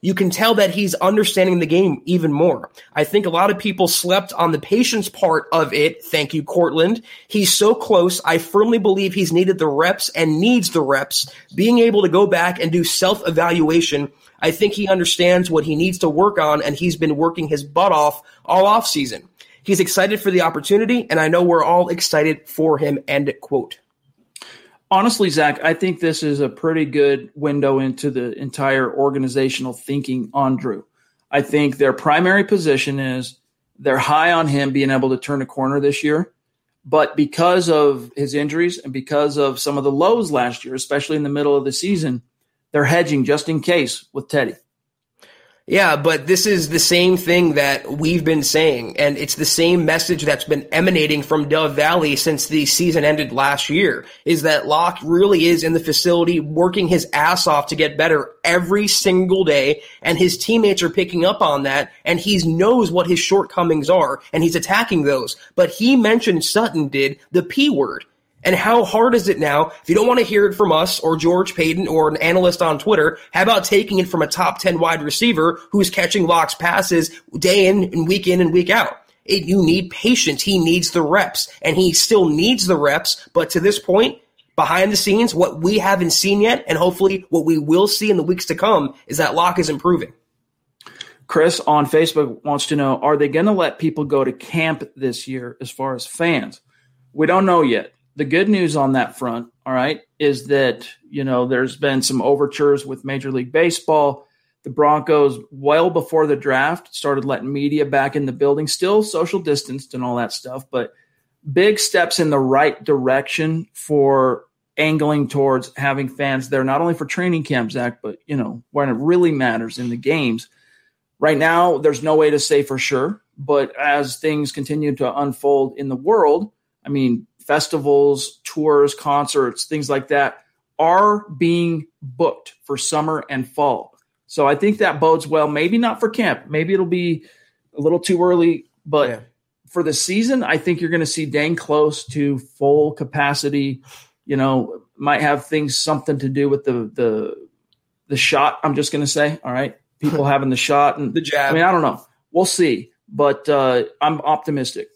you can tell that he's understanding the game even more. I think a lot of people slept on the patience part of it. Thank you, Courtland. He's so close. I firmly believe he's needed the reps and needs the reps. Being able to go back and do self evaluation. I think he understands what he needs to work on and he's been working his butt off all off season. He's excited for the opportunity and I know we're all excited for him. End quote. Honestly, Zach, I think this is a pretty good window into the entire organizational thinking on Drew. I think their primary position is they're high on him being able to turn a corner this year. But because of his injuries and because of some of the lows last year, especially in the middle of the season, they're hedging just in case with Teddy. Yeah, but this is the same thing that we've been saying, and it's the same message that's been emanating from Dove Valley since the season ended last year, is that Lock really is in the facility working his ass off to get better every single day, and his teammates are picking up on that, and he knows what his shortcomings are, and he's attacking those. But he mentioned Sutton did the P word. And how hard is it now? If you don't want to hear it from us or George Paton or an analyst on Twitter, how about taking it from a top 10 wide receiver who's catching Lock's passes day in and week in and week out? It, you need patience. He needs the reps and he still needs the reps. But to this point, behind the scenes, what we haven't seen yet and hopefully what we will see in the weeks to come is that Lock is improving. Chris on Facebook wants to know Are they going to let people go to camp this year as far as fans? We don't know yet the good news on that front, all right, is that, you know, there's been some overtures with Major League Baseball. The Broncos, well before the draft, started letting media back in the building, still social distanced and all that stuff, but big steps in the right direction for angling towards having fans there, not only for training camp, Zach, but, you know, when it really matters in the games. Right now, there's no way to say for sure, but as things continue to unfold in the world, I mean, festivals, tours, concerts, things like that are being booked for summer and fall. So I think that bodes well. Maybe not for camp. Maybe it'll be a little too early, but yeah. for the season, I think you're going to see dang close to full capacity. You know, might have things something to do with the the the shot. I'm just going to say, all right, people having the shot and the jab. I mean, I don't know. We'll see, but uh, I'm optimistic.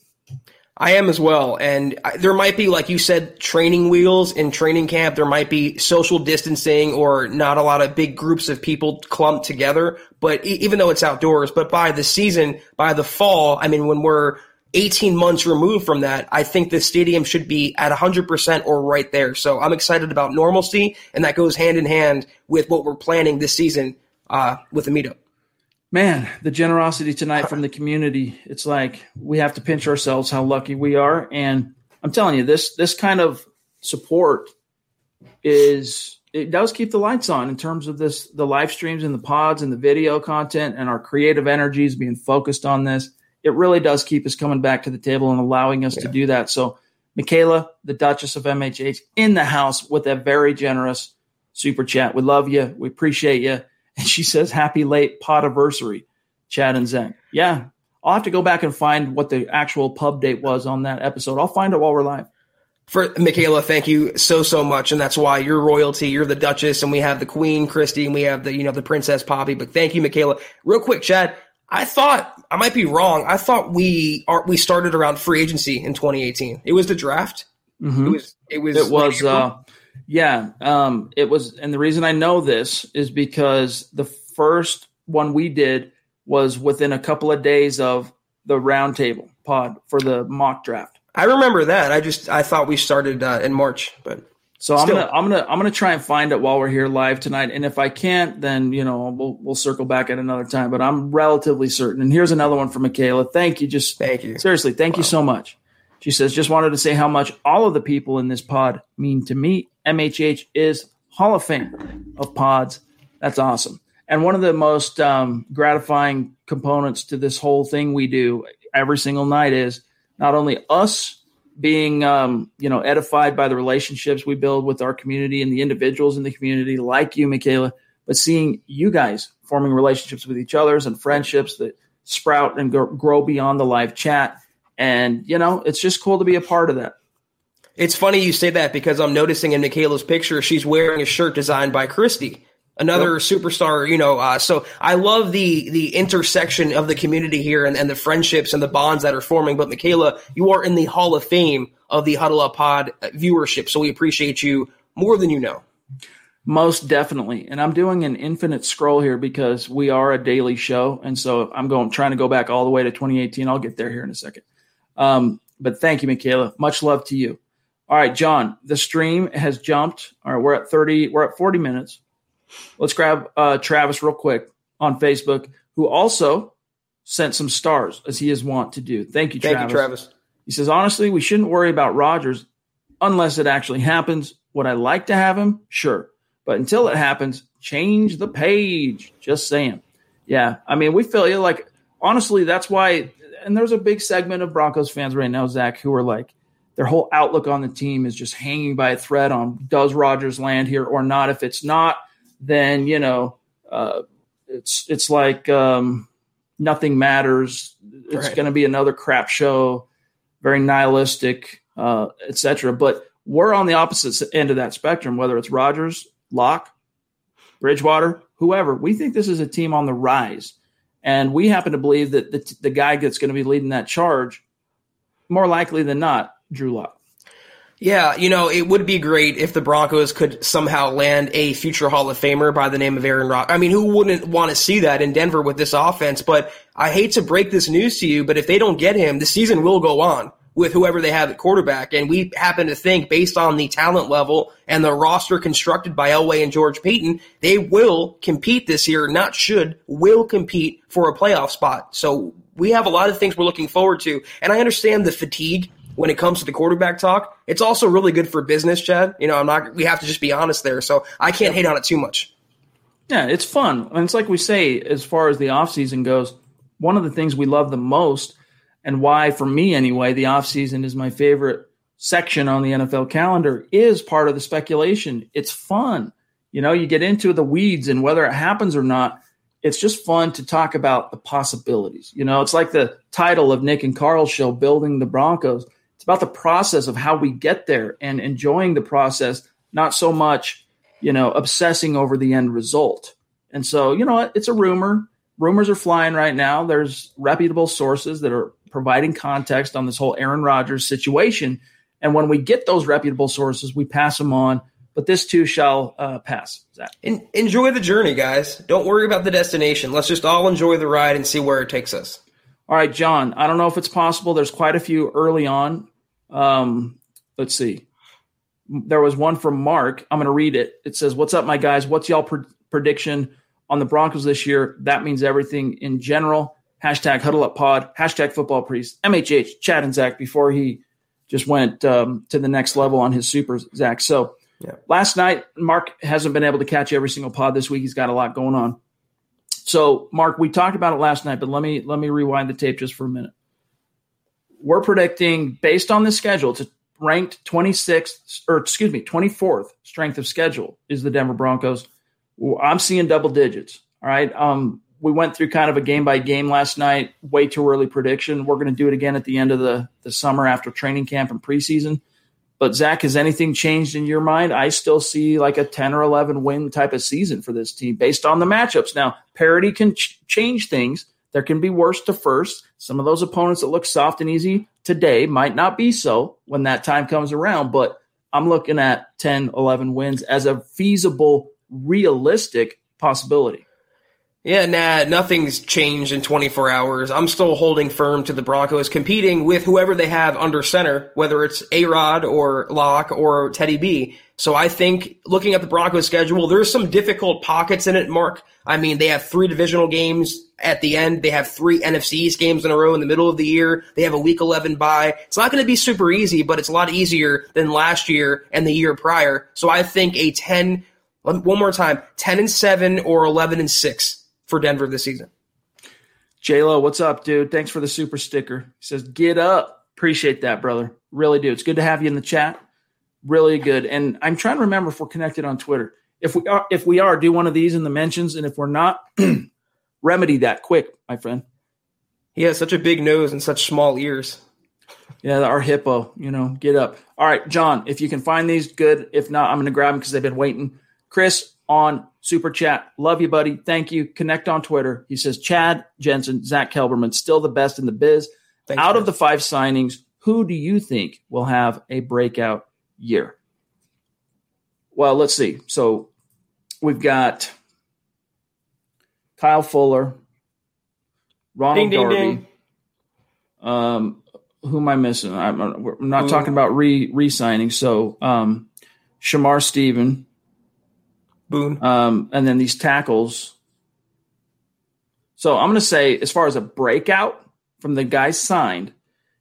I am as well. And there might be, like you said, training wheels in training camp. There might be social distancing or not a lot of big groups of people clumped together. But even though it's outdoors, but by the season, by the fall, I mean, when we're 18 months removed from that, I think the stadium should be at 100% or right there. So I'm excited about normalcy, and that goes hand in hand with what we're planning this season uh, with the meetup. Man, the generosity tonight from the community. It's like we have to pinch ourselves how lucky we are. And I'm telling you, this this kind of support is it does keep the lights on in terms of this the live streams and the pods and the video content and our creative energies being focused on this. It really does keep us coming back to the table and allowing us yeah. to do that. So Michaela, the Duchess of MHH, in the house with a very generous super chat. We love you. We appreciate you. And she says, Happy late podiversary, Chad and Zen. Yeah, I'll have to go back and find what the actual pub date was on that episode. I'll find it while we're live. For Michaela, thank you so so much, and that's why you're royalty. You're the Duchess, and we have the Queen Christy, and we have the you know the Princess Poppy. But thank you, Michaela. Real quick, Chad. I thought I might be wrong. I thought we are we started around free agency in 2018. It was the draft. Mm-hmm. It was it was it was uh, yeah. Um, it was, and the reason I know this is because the first one we did was within a couple of days of the roundtable pod for the mock draft. I remember that. I just I thought we started uh, in March, but so I'm gonna I'm gonna I'm gonna try and find it while we're here live tonight. And if I can't, then you know we'll we'll circle back at another time. But I'm relatively certain. And here's another one from Michaela. Thank you. Just thank you. Seriously, thank wow. you so much. She says, just wanted to say how much all of the people in this pod mean to me. MHH is Hall of Fame of pods. That's awesome. And one of the most um, gratifying components to this whole thing we do every single night is not only us being um, you know edified by the relationships we build with our community and the individuals in the community like you michaela but seeing you guys forming relationships with each others and friendships that sprout and grow beyond the live chat and you know it's just cool to be a part of that it's funny you say that because i'm noticing in michaela's picture she's wearing a shirt designed by christy another yep. superstar, you know. Uh, so I love the the intersection of the community here and, and the friendships and the bonds that are forming. But Michaela, you are in the Hall of Fame of the Huddle Up Pod viewership, so we appreciate you more than you know. Most definitely, and I'm doing an infinite scroll here because we are a daily show, and so I'm going trying to go back all the way to 2018. I'll get there here in a second. Um, but thank you, Michaela. Much love to you. All right, John, the stream has jumped. All right, we're at 30, we're at 40 minutes. Let's grab uh, Travis real quick on Facebook, who also sent some stars as he is wont to do. Thank you, Travis. Thank you, Travis. He says, honestly, we shouldn't worry about Rodgers unless it actually happens. Would I like to have him? Sure. But until it happens, change the page. Just saying. Yeah. I mean, we feel you like, honestly, that's why. And there's a big segment of Broncos fans right now, Zach, who are like, their whole outlook on the team is just hanging by a thread on does Rodgers land here or not. If it's not, then you know uh, it's it's like um, nothing matters. It's right. going to be another crap show, very nihilistic, uh, etc. But we're on the opposite end of that spectrum. Whether it's Rodgers, Lock, Bridgewater, whoever, we think this is a team on the rise, and we happen to believe that the, the guy that's going to be leading that charge, more likely than not, Drew Lock. Yeah, you know, it would be great if the Broncos could somehow land a future Hall of Famer by the name of Aaron Rock. I mean, who wouldn't want to see that in Denver with this offense? But I hate to break this news to you, but if they don't get him, the season will go on with whoever they have at quarterback. And we happen to think, based on the talent level and the roster constructed by Elway and George Paton, they will compete this year, not should, will compete for a playoff spot. So we have a lot of things we're looking forward to. And I understand the fatigue when it comes to the quarterback talk. It's also really good for business, Chad. You know, I'm not. We have to just be honest there. So I can't hate on it too much. Yeah, it's fun, and it's like we say as far as the offseason goes. One of the things we love the most, and why for me anyway, the offseason is my favorite section on the NFL calendar is part of the speculation. It's fun. You know, you get into the weeds and whether it happens or not, it's just fun to talk about the possibilities. You know, it's like the title of Nick and Carl's show, Building the Broncos. It's about the process of how we get there and enjoying the process, not so much, you know, obsessing over the end result. And so, you know, it's a rumor. Rumors are flying right now. There's reputable sources that are providing context on this whole Aaron Rodgers situation. And when we get those reputable sources, we pass them on. But this too shall uh, pass. En- enjoy the journey, guys. Don't worry about the destination. Let's just all enjoy the ride and see where it takes us. All right, John. I don't know if it's possible. There's quite a few early on um, let's see. There was one from Mark. I'm going to read it. It says, "What's up, my guys? What's y'all pre- prediction on the Broncos this year. That means everything in general. Hashtag huddle up pod, hashtag football priest, MHH, Chad and Zach before he just went um, to the next level on his super, Zach. So yeah. last night, Mark hasn't been able to catch every single pod this week. He's got a lot going on. So, Mark, we talked about it last night, but let me let me rewind the tape just for a minute. We're predicting based on the schedule, it's ranked 26th or excuse me, 24th strength of schedule is the Denver Broncos. I'm seeing double digits. All right. Um, we went through kind of a game by game last night, way too early prediction. We're going to do it again at the end of the, the summer after training camp and preseason. But Zach, has anything changed in your mind? I still see like a 10 or 11 win type of season for this team based on the matchups. Now, parity can ch- change things. There can be worse to first. Some of those opponents that look soft and easy today might not be so when that time comes around. But I'm looking at 10, 11 wins as a feasible, realistic possibility. Yeah, nah, nothing's changed in 24 hours. I'm still holding firm to the Broncos competing with whoever they have under center, whether it's A-Rod or Lock or Teddy B. So I think looking at the Broncos schedule, there's some difficult pockets in it, Mark. I mean, they have three divisional games at the end. They have three NFC East games in a row in the middle of the year. They have a week 11 bye. It's not going to be super easy, but it's a lot easier than last year and the year prior. So I think a 10, one more time, 10 and 7 or 11 and 6 for Denver this season. Lo, what's up, dude? Thanks for the super sticker. He says, "Get up." Appreciate that, brother. Really do. It's good to have you in the chat. Really good. And I'm trying to remember if we're connected on Twitter. If we are, if we are, do one of these in the mentions, and if we're not, remedy that quick, my friend. He has such a big nose and such small ears. Yeah, our hippo. You know, get up. All right, John. If you can find these, good. If not, I'm going to grab them because they've been waiting. Chris, on Super Chat. Love you, buddy. Thank you. Connect on Twitter. He says, Chad Jensen, Zach Kelberman, still the best in the biz. Thanks, Out man. of the five signings, who do you think will have a breakout year? Well, let's see. So we've got Kyle Fuller, Ronald ding, Darby. Ding, ding. Um, who am I missing? I'm, not talking about re re signing. So um, Shamar Stephen, Boone. Um, and then these tackles. So I'm going to say, as far as a breakout from the guys signed,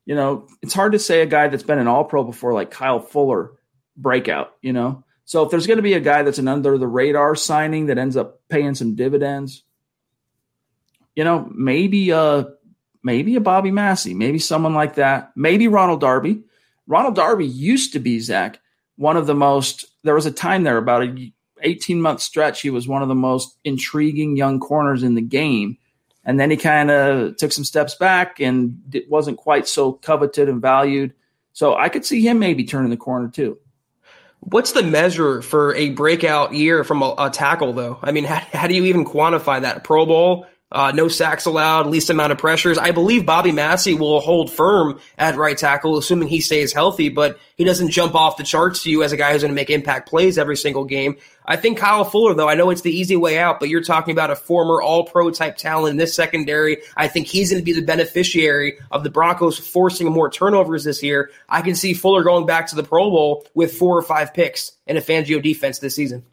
you know, it's hard to say a guy that's been an All Pro before, like Kyle Fuller, breakout. You know, so if there's going to be a guy that's an under the radar signing that ends up paying some dividends, you know, maybe uh maybe a Bobby Massie, maybe someone like that, maybe Ronald Darby. Ronald Darby used to be Zach one of the most. There was a time there about a 18 month stretch, he was one of the most intriguing young corners in the game. And then he kind of took some steps back and it wasn't quite so coveted and valued. So I could see him maybe turning the corner too. What's the measure for a breakout year from a, a tackle, though? I mean, how, how, do you even quantify that? Pro Bowl, uh, no sacks allowed, least amount of pressures. I believe Bobby Massie will hold firm at right tackle, assuming he stays healthy, but he doesn't jump off the charts to you as a guy who's going to make impact plays every single game. I think Kyle Fuller, though, I know it's the easy way out, but you're talking about a former all pro type talent in this secondary. I think he's going to be the beneficiary of the Broncos forcing more turnovers this year. I can see Fuller going back to the Pro Bowl with four or five picks in a Fangio defense this season.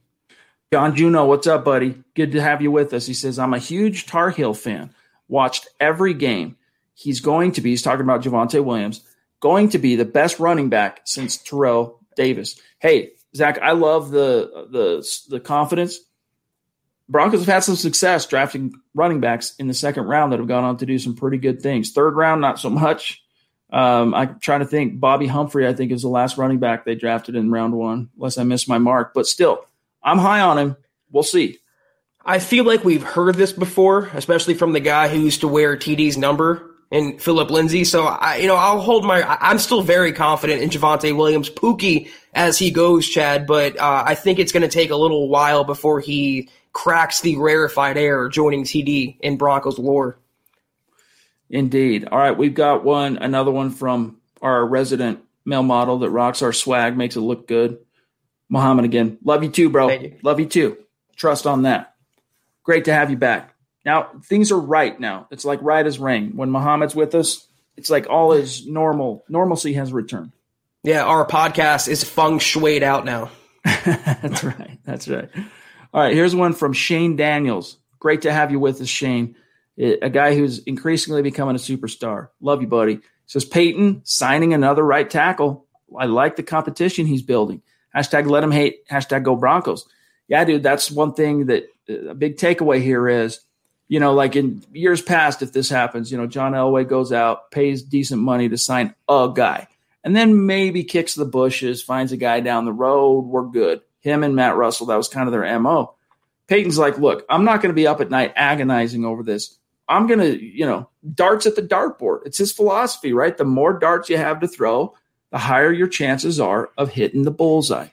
John Juno, what's up, buddy? Good to have you with us. He says, I'm a huge Tar Heel fan. Watched every game. He's going to be, he's talking about Javonte Williams, going to be the best running back since Terrell Davis. Hey, Zach, I love the the the confidence. Broncos have had some success drafting running backs in the second round that have gone on to do some pretty good things. Third round, not so much. Um, I'm trying to think. Bobby Humphrey, I think, is the last running back they drafted in round one, unless I missed my mark. But still, I'm high on him. We'll see. I feel like we've heard this before, especially from the guy who used to wear TD's number and Phillip Lindsay. So I, you know, I'll hold my. I'm still very confident in Javonte Williams, Pookie as he goes, Chad. But uh, I think it's going to take a little while before he cracks the rarefied air, joining TD in Broncos lore. Indeed. All right, we've got one, another one from our resident male model that rocks our swag, makes it look good. Muhammad again. Love you too, bro. You. Love you too. Trust on that. Great to have you back. Now things are right now. It's like right as rain. When Muhammad's with us, it's like all is normal. Normalcy has returned. Yeah, our podcast is feng shuied out now. That's right. That's right. All right, here's one from Shane Daniels. Great to have you with us, Shane. Eh, a guy who's increasingly becoming a superstar. Love you, buddy. Says Paton signing another right tackle. I like the competition he's building. Hashtag let them hate. Hashtag go Broncos. Yeah, dude, that's one thing that uh, a big takeaway here is, you know, like in years past, if this happens, you know, John Elway goes out, pays decent money to sign a guy, and then maybe kicks the bushes, finds a guy down the road. We're good. Him and Matt Russell, that was kind of their MO. Paton's like, look, I'm not going to be up at night agonizing over this. I'm going to, you know, darts at the dartboard. It's his philosophy, right? The more darts you have to throw, the higher your chances are of hitting the bullseye.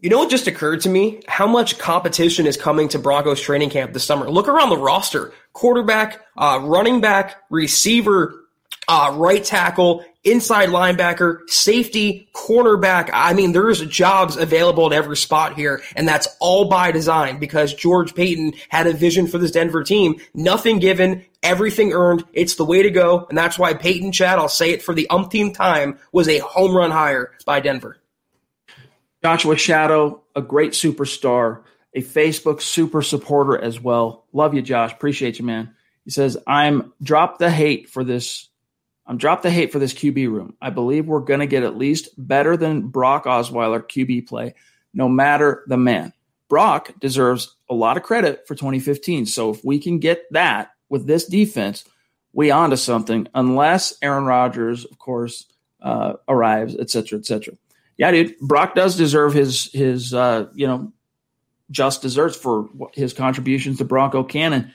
You know what just occurred to me? How much competition is coming to Broncos training camp this summer? Look around the roster. Quarterback, uh, running back, receiver, uh, right tackle, inside linebacker, safety, cornerback. I mean, there's jobs available at every spot here, and that's all by design because George Paton had a vision for this Denver team. Nothing given, everything earned. It's the way to go, and that's why Paton Chad, I'll say it for the umpteenth time, was a home run hire by Denver. Joshua Shadow, a great superstar, a Facebook super supporter as well. Love you, Josh. Appreciate you, man. He says, I'm drop the hate for this. I'm drop the hate for this QB room. I believe we're going to get at least better than Brock Osweiler QB play, no matter the man. Brock deserves a lot of credit for 2015. So if we can get that with this defense, we onto something. Unless Aaron Rodgers, of course, uh, arrives, et cetera, et cetera yeah, dude, Brock does deserve his his uh, you know just desserts for his contributions to Bronco Canon.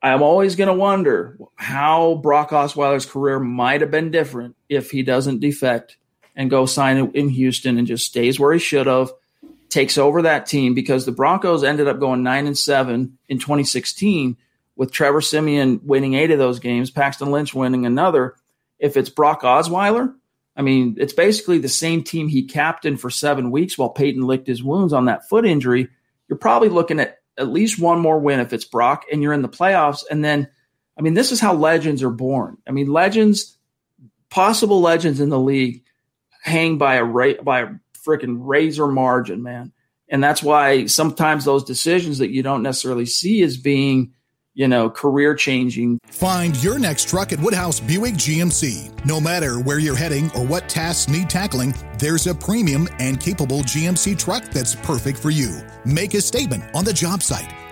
I'm always going to wonder how Brock Osweiler's career might have been different if he doesn't defect and go sign in Houston and just stays where he should have, takes over that team because the Broncos ended up going nine and seven in 2016 with Trevor Siemian winning eight of those games, Paxton Lynch winning another. If it's Brock Osweiler, I mean, it's basically the same team he captained for seven weeks while Peyton licked his wounds on that foot injury. You're probably looking at at least one more win if it's Brock and you're in the playoffs. And then, I mean, this is how legends are born. I mean, legends, possible legends in the league hang by a ra- by a freaking razor margin, man. And that's why sometimes those decisions that you don't necessarily see as being you know, career changing. Find your next truck at Woodhouse Buick GMC. No matter where you're heading or what tasks need tackling, there's a premium and capable GMC truck that's perfect for you. Make a statement on the job site,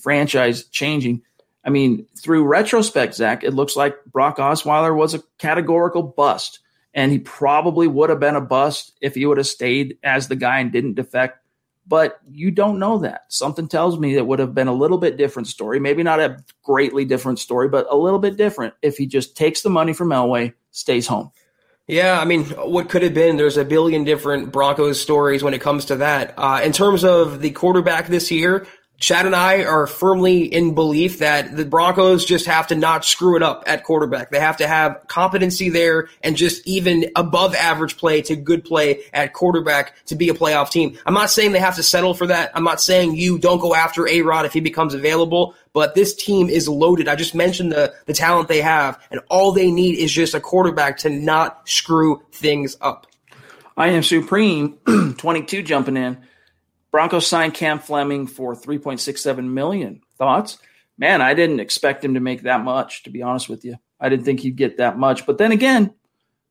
franchise changing. I mean, through retrospect, Zach, it looks like Brock Osweiler was a categorical bust. And he probably would have been a bust if he would have stayed as the guy and didn't defect. But you don't know that. Something tells me it would have been a little bit different story. Maybe not a greatly different story, but a little bit different if he just takes the money from Elway, stays home. Yeah, I mean, what could have been? There's a billion different Broncos stories when it comes to that. Uh, in terms of the quarterback this year, Chad and I are firmly in belief that the Broncos just have to not screw it up at quarterback. They have to have competency there and just even above average play to good play at quarterback to be a playoff team. I'm not saying they have to settle for that. I'm not saying you don't go after A Rod if he becomes available, but this team is loaded. I just mentioned the, the talent they have, and all they need is just a quarterback to not screw things up. I am Supreme 22 jumping in. Broncos signed Cam Fleming for 3.67 million. Thoughts? Man, I didn't expect him to make that much, to be honest with you. I didn't think he'd get that much. But then again,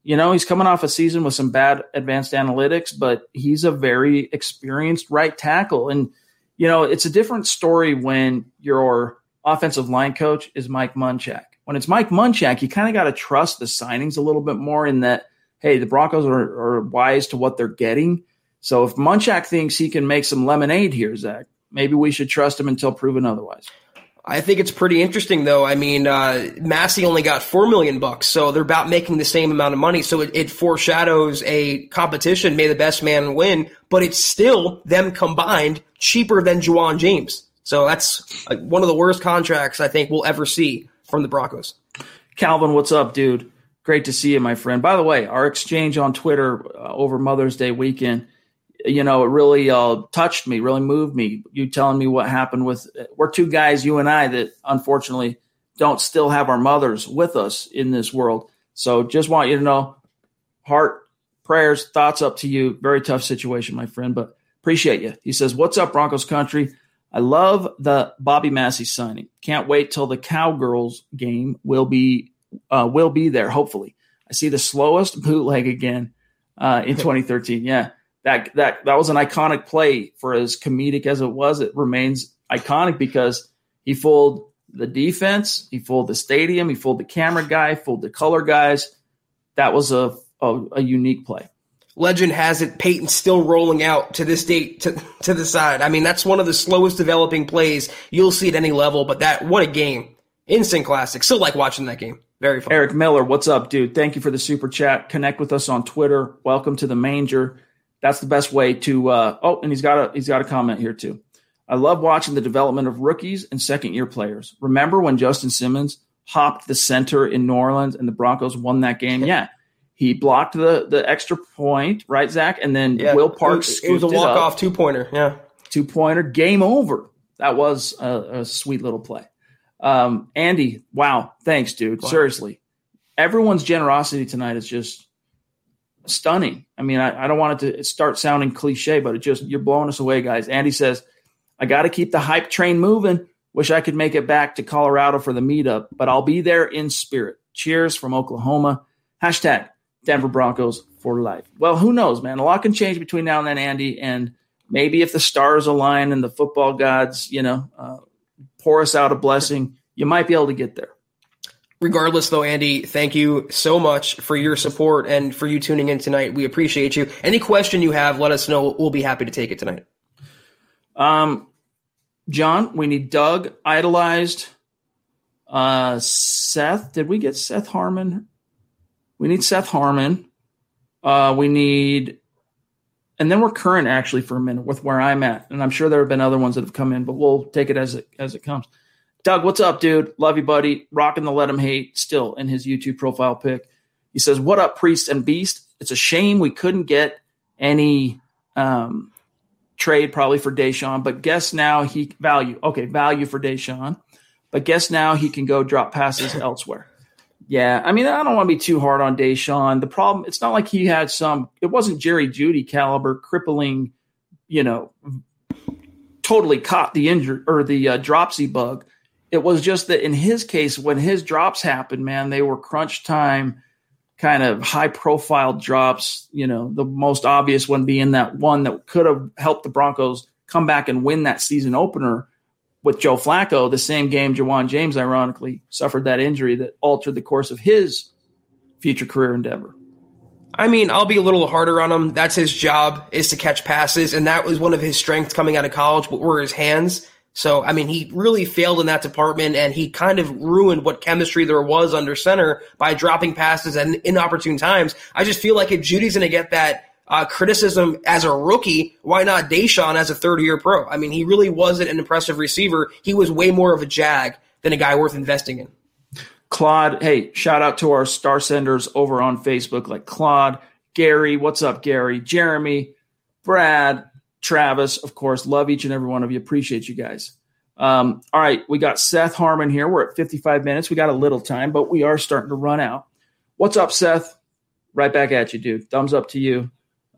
you know, he's coming off a season with some bad advanced analytics, but he's a very experienced right tackle. And, you know, it's a different story when your offensive line coach is Mike Munchak. When it's Mike Munchak, you kind of got to trust the signings a little bit more in that, hey, the Broncos are, are wise to what they're getting so if Munchak thinks he can make some lemonade here, Zach, maybe we should trust him until proven otherwise. I think it's pretty interesting, though. I mean, uh, Massie only got four million bucks, so they're about making the same amount of money. So it, it foreshadows a competition. May the best man win, but it's still them combined cheaper than Ja'Wuan James. So that's uh, one of the worst contracts I think we'll ever see from the Broncos. Calvin, what's up, dude? Great to see you, my friend. By the way, our exchange on Twitter uh, over Mother's Day weekend you know, it really uh, touched me, really moved me. You telling me what happened with we're two guys, you and I, that unfortunately don't still have our mothers with us in this world. So just want you to know, heart, prayers, thoughts up to you. Very tough situation, my friend, but appreciate you. He says, "What's up, Broncos country? I love the Bobby Massie signing. Can't wait till the Cowgirls game will be uh, will be there. Hopefully, I see the slowest bootleg again uh, in 2013. Yeah." That that that was an iconic play for as comedic as it was. It remains iconic because he fooled the defense, he fooled the stadium, he fooled the camera guy, fooled the color guys. That was a a, a unique play. Legend has it Peyton still rolling out to this date to, to the side. I mean, that's one of the slowest developing plays you'll see at any level, but that what a game. Instant classic. Still like watching that game. Very fun. Eric Miller, what's up, dude? Thank you for the super chat. Connect with us on Twitter. Welcome to the manger that's the best way to. Uh, oh, and he's got a he's got a comment here too. I love watching the development of rookies and second year players. Remember when Justin Simmons hopped the center in New Orleans and the Broncos won that game? Yeah. He blocked the the extra point, right, Zach? And then yeah. Will Parks. It it was a walk off two pointer. Yeah. Two pointer. Game over. That was a, a sweet little play. Um, Andy, wow. Thanks, dude. Wow. Seriously. Everyone's generosity tonight is just stunning. I mean, I, I, don't want it to start sounding cliche, but it just you're blowing us away, guys. Andy says, I got to keep the hype train moving. Wish I could make it back to Colorado for the meetup, but I'll be there in spirit. Cheers from Oklahoma. Hashtag Denver Broncos for life. Well, who knows, man? A lot can change between now and then, Andy. And maybe if the stars align and the football gods, you know, uh, pour us out a blessing, you might be able to get there. Regardless, though, Andy, thank you so much for your support and for you tuning in tonight. We appreciate you. Any question you have, let us know. We'll be happy to take it tonight. Um, John, we need Doug idolized. Uh, Seth, did we get Seth Harmon? We need Seth Harmon. Uh, we need, and then we're current actually for a minute with where I'm at, and I'm sure there have been other ones that have come in, but we'll take it as it as it comes. Doug, what's up, dude? Love you, buddy. Rocking the let him hate still in his YouTube profile pic. He says, What up, Priest and Beast? It's a shame we couldn't get any um, trade probably for DaeSean, but guess now he value. Okay, value for DaeSean. But guess now he can go drop passes elsewhere. Yeah, I mean, I don't want to be too hard on DaeSean. The problem, it's not like he had some, it wasn't Jerry Jeudy caliber crippling, you know, totally caught the injury or the uh, dropsy bug. It was just that in his case, when his drops happened, man, they were crunch time, kind of high profile drops. You know, the most obvious one being that one that could have helped the Broncos come back and win that season opener with Joe Flacco, the same game Ja'Wuan James ironically suffered that injury that altered the course of his future career endeavor. I mean, I'll be a little harder on him. That's his job is to catch passes, and that was one of his strengths coming out of college. Were his hands. So, I mean, he really failed in that department and he kind of ruined what chemistry there was under center by dropping passes at inopportune times. I just feel like if Jeudy's going to get that uh, criticism as a rookie, why not DaeSean as a third year pro? I mean, he really wasn't an impressive receiver. He was way more of a jag than a guy worth investing in. Claude, hey, shout out to our star senders over on Facebook like Claude, Gary, what's up, Gary, Jeremy, Brad, Travis, of course, love each and every one of you. Appreciate you guys. Um, all right, we got Seth Harmon here. We're at 55 minutes. We got a little time, but we are starting to run out. What's up, Seth? Right back at you, dude. Thumbs up to you.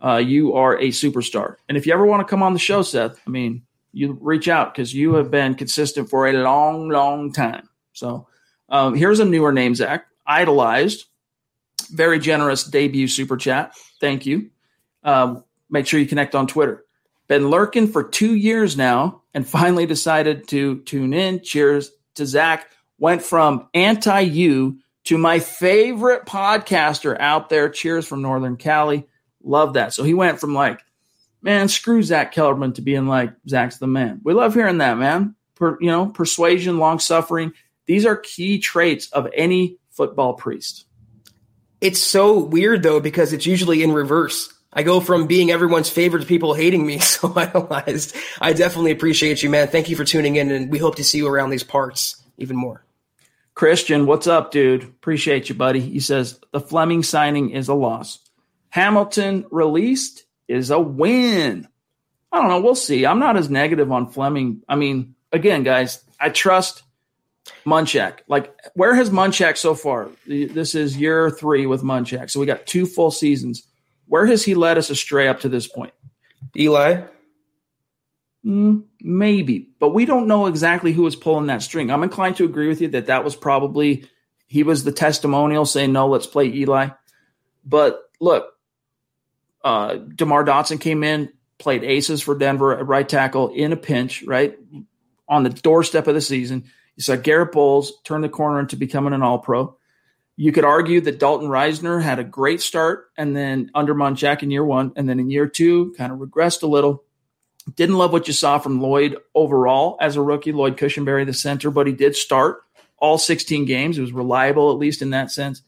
Uh, you are a superstar. And if you ever want to come on the show, Seth, I mean, you reach out because you have been consistent for a long, long time. So um, here's a newer name, Zach. Idolized. Very generous debut super chat. Thank you. Um, make sure you connect on Twitter. Been lurking for two years now and finally decided to tune in. Cheers to Zach. Went from anti you to my favorite podcaster out there. Cheers from Northern Cali. Love that. So he went from like, man, screw Zach Kelberman to being like, Zach's the man. We love hearing that, man. Per, you know, persuasion, long suffering. These are key traits of any football priest. It's so weird though, because it's usually in reverse. I go from being everyone's favorite to people hating me so idolized. I definitely appreciate you, man. Thank you for tuning in, and we hope to see you around these parts even more. Christian, what's up, dude? Appreciate you, buddy. He says the Fleming signing is a loss. Hamilton released is a win. I don't know. We'll see. I'm not as negative on Fleming. I mean, again, guys, I trust Munchak. Like, where has Munchak so far? This is year three with Munchak. So we got two full seasons. Where has he led us astray up to this point? Eli? Mm, maybe, but we don't know exactly who was pulling that string. I'm inclined to agree with you that that was probably he was the testimonial saying, no, let's play Eli. But look, uh, DeMar Dotson came in, played aces for Denver at right tackle in a pinch, right? On the doorstep of the season. You saw Garrett Bolles turn the corner into becoming an all pro. You could argue that Dalton Risner had a great start and then under Munchak in year one, and then in year two, kind of regressed a little. Didn't love what you saw from Lloyd overall as a rookie, Lloyd Cushenberry, the center, but he did start all 16 games. It was reliable, at least in that sense.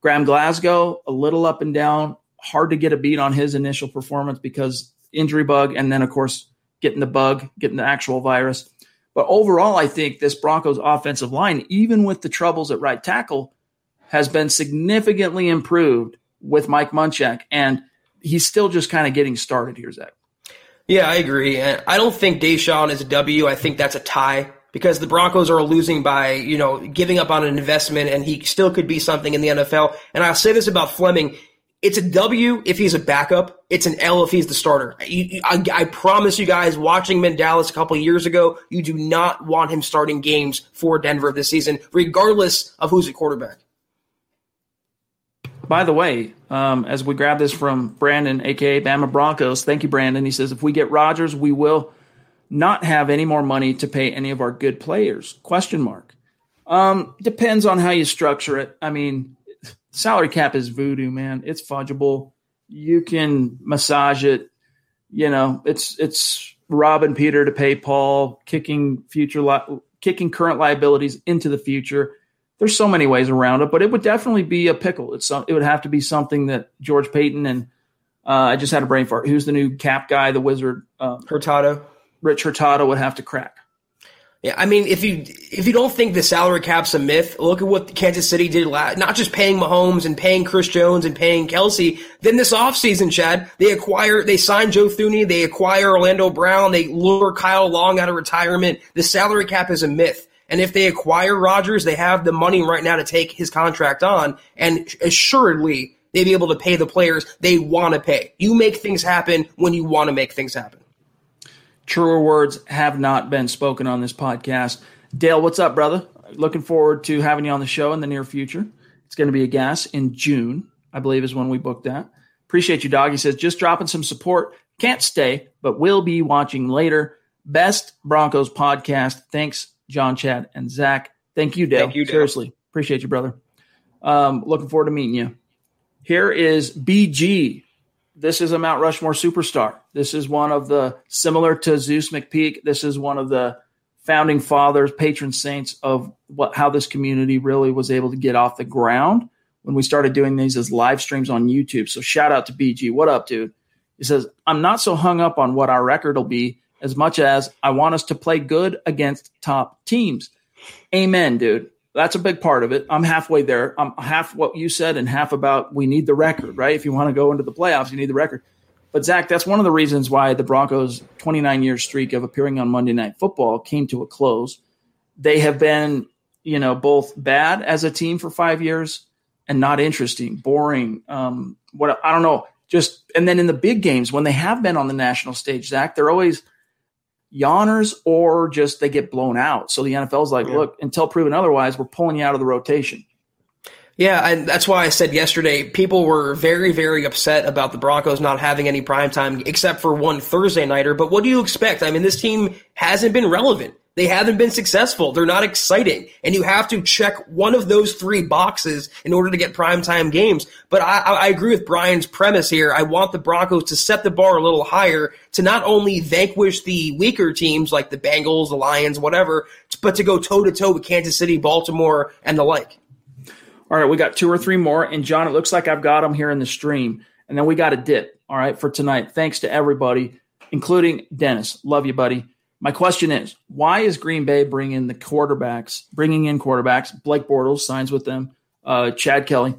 Graham Glasgow, a little up and down, hard to get a beat on his initial performance because injury bug, and then, of course, getting the bug, getting the actual virus. But overall, I think this Broncos offensive line, even with the troubles at right tackle, has been significantly improved with Mike Munchak, and he's still just kind of getting started here, Zach. Yeah, I agree. And I don't think DaeSean is a W. I think that's a tie because the Broncos are losing by, you know, giving up on an investment and he still could be something in the NFL. And I'll say this about Fleming. It's a W if he's a backup. It's an L if he's the starter. I, I, I promise you guys, watching him in Dallas a couple years ago, you do not want him starting games for Denver this season, regardless of who's at quarterback. By the way, um, as we grab this from Brandon, aka Bama Broncos, thank you, Brandon. He says, if we get Rodgers, we will not have any more money to pay any of our good players. Question mark. Um, depends on how you structure it. I mean, salary cap is voodoo, man. It's fungible. You can massage it. You know, it's it's robbing Peter to pay Paul, kicking future li- kicking current liabilities into the future there's so many ways around it, but it would definitely be a pickle. It's it would have to be something that George Paton and uh, I just had a brain fart. Who's the new cap guy? The Wizard um, Hurtado. Rich Hurtado would have to crack. Yeah, I mean, if you if you don't think the salary cap's a myth, look at what Kansas City did last. Not just paying Mahomes and paying Chris Jones and paying Kelce. Then this offseason, Chad, they acquire, they sign Joe Thuney, they acquire Orlando Brown, they lure Kyle Long out of retirement. The salary cap is a myth. And if they acquire Rodgers, they have the money right now to take his contract on, and assuredly they'd be able to pay the players they want to pay. You make things happen when you want to make things happen. Truer words have not been spoken on this podcast. Dale, what's up, brother? Looking forward to having you on the show in the near future. It's going to be a gas in June, I believe, is when we booked that. Appreciate you, dog. He says, just dropping some support. Can't stay, but will be watching later. Best Broncos podcast. Thanks John, Chad, and Zach. Thank you, Dale. Thank you, Dale. Seriously. Appreciate you, brother. Um, looking forward to meeting you. Here is BG. This is a Mount Rushmore superstar. This is one of the, similar to Zeus McPeak, this is one of the founding fathers, patron saints of what how this community really was able to get off the ground when we started doing these as live streams on YouTube. So shout out to BG. What up, dude? He says, I'm not so hung up on what our record will be as much as I want us to play good against top teams. Amen, dude. That's a big part of it. I'm halfway there. I'm half what you said and half about we need the record, right? If you want to go into the playoffs, you need the record. But Zach, that's one of the reasons why the Broncos' 29 year streak of appearing on Monday Night Football came to a close. They have been, you know, both bad as a team for five years and not interesting, boring. Um, what I don't know, just and then in the big games when they have been on the national stage, Zach, they're always yawners or just they get blown out. So the NFL's like, yeah. look, until proven otherwise, we're pulling you out of the rotation. Yeah, and that's why I said yesterday people were very, very upset about the Broncos not having any prime time except for one Thursday nighter. But what do you expect? I mean, this team hasn't been relevant. They haven't been successful. They're not exciting. And you have to check one of those three boxes in order to get primetime games. But I, I, agree with Brian's premise here. I want the Broncos to set the bar a little higher to not only vanquish the weaker teams like the Bengals, the Lions, whatever, but to go toe to toe with Kansas City, Baltimore, and the like. All right, we got two or three more. And John, it looks like I've got them here in the stream. And then we got a dip, all right, for tonight. Thanks to everybody, including Dennis. Love you, buddy. My question is, why is Green Bay bringing the quarterbacks, bringing in quarterbacks? Blake Bortles signs with them, uh, Chad Kelly,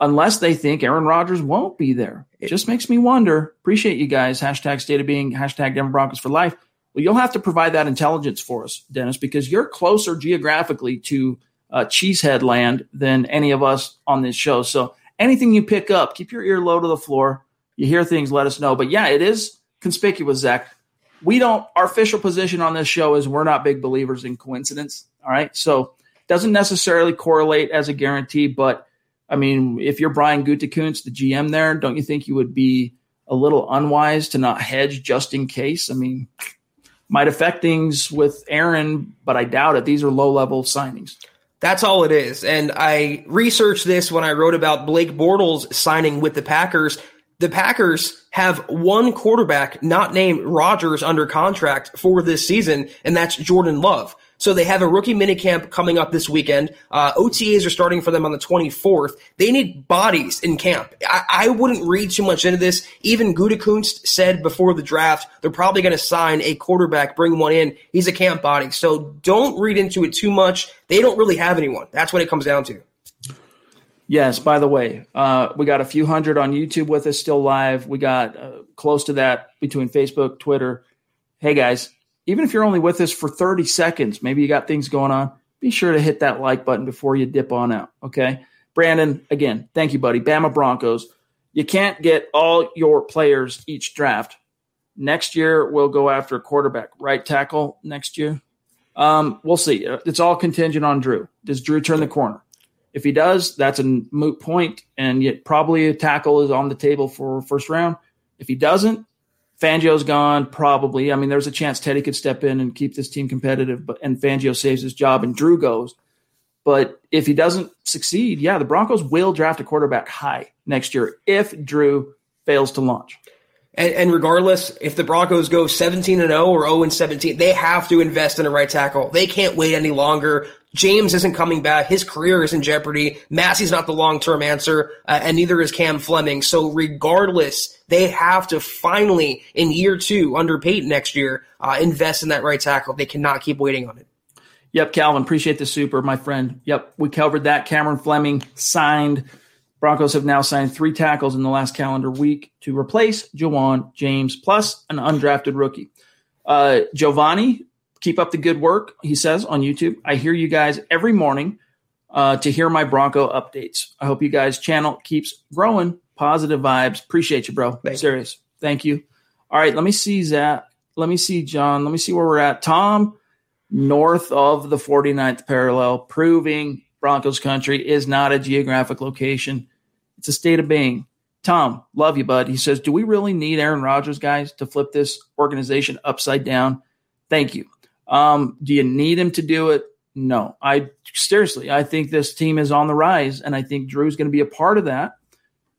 unless they think Aaron Rodgers won't be there. It just makes me wonder. Appreciate you guys. Hashtag state of being, hashtag Denver Broncos for life. Well, you'll have to provide that intelligence for us, Dennis, because you're closer geographically to uh, Cheesehead land than any of us on this show. So anything you pick up, keep your ear low to the floor. You hear things, let us know. But yeah, it is conspicuous, Zach we don't our official position on this show is we're not big believers in coincidence all right? So doesn't necessarily correlate as a guarantee but i mean if you're brian gutekunst the gm there don't you think you would be a little unwise to not hedge just in case? I mean might affect things with aaron but i doubt it. These are low level signings. That's all it is. And I researched this when I wrote about Blake Bortles signing with the Packers the Packers have one quarterback not named Rodgers under contract for this season, and that's Jordan Love. So they have a rookie minicamp coming up this weekend. Uh, OTAs are starting for them on the 24th. They need bodies in camp. I, I wouldn't read too much into this. Even Gutekunst said before the draft, they're probably going to sign a quarterback, bring one in. He's a camp body. So don't read into it too much. They don't really have anyone. That's what it comes down to. Yes, by the way, uh, we got a few hundred on YouTube with us still live. We got uh, close to that between Facebook, Twitter. Hey guys, even if you're only with us for 30 seconds, maybe you got things going on, be sure to hit that like button before you dip on out. Okay. Brandon, again, thank you, buddy. Bama Broncos. You can't get all your players each draft. Next year, we'll go after a quarterback, right tackle next year. Um, we'll see. It's all contingent on Drew. Does Drew turn the corner? If he does, that's a moot point, and yet probably a tackle is on the table for first round. If he doesn't, Fangio's gone. Probably. I mean, there's a chance Teddy could step in and keep this team competitive, but and Fangio saves his job and Drew goes. But if he doesn't succeed, yeah, the Broncos will draft a quarterback high next year if Drew fails to launch. And, and, regardless, if the Broncos go 17 and 0 or 0 and 17, they have to invest in a right tackle. They can't wait any longer. James isn't coming back. His career is in jeopardy. Massie's not the long term answer, uh, and neither is Cam Fleming. So, regardless, they have to finally, in year two, under Paton next year, uh, invest in that right tackle. They cannot keep waiting on it. Yep, Calvin, appreciate the super, my friend. Yep, we covered that. Cameron Fleming signed Broncos have now signed three tackles in the last calendar week to replace Ja'Wuan James, plus an undrafted rookie. Uh, Giovanni, keep up the good work, he says on YouTube. I hear you guys every morning uh, to hear my Bronco updates. I hope you guys' channel keeps growing. Positive vibes. Appreciate you, bro. Thank Serious. You. Thank you. All right, let me see Zach. Let me see John. Let me see where we're at. Tom, north of the 49th parallel, proving Broncos country is not a geographic location. It's a state of being. Tom, love you, bud. He says, Do we really need Aaron Rodgers, guys, to flip this organization upside down? Thank you. Um, do you need him to do it? No. I seriously, I think this team is on the rise, and I think Drew's going to be a part of that.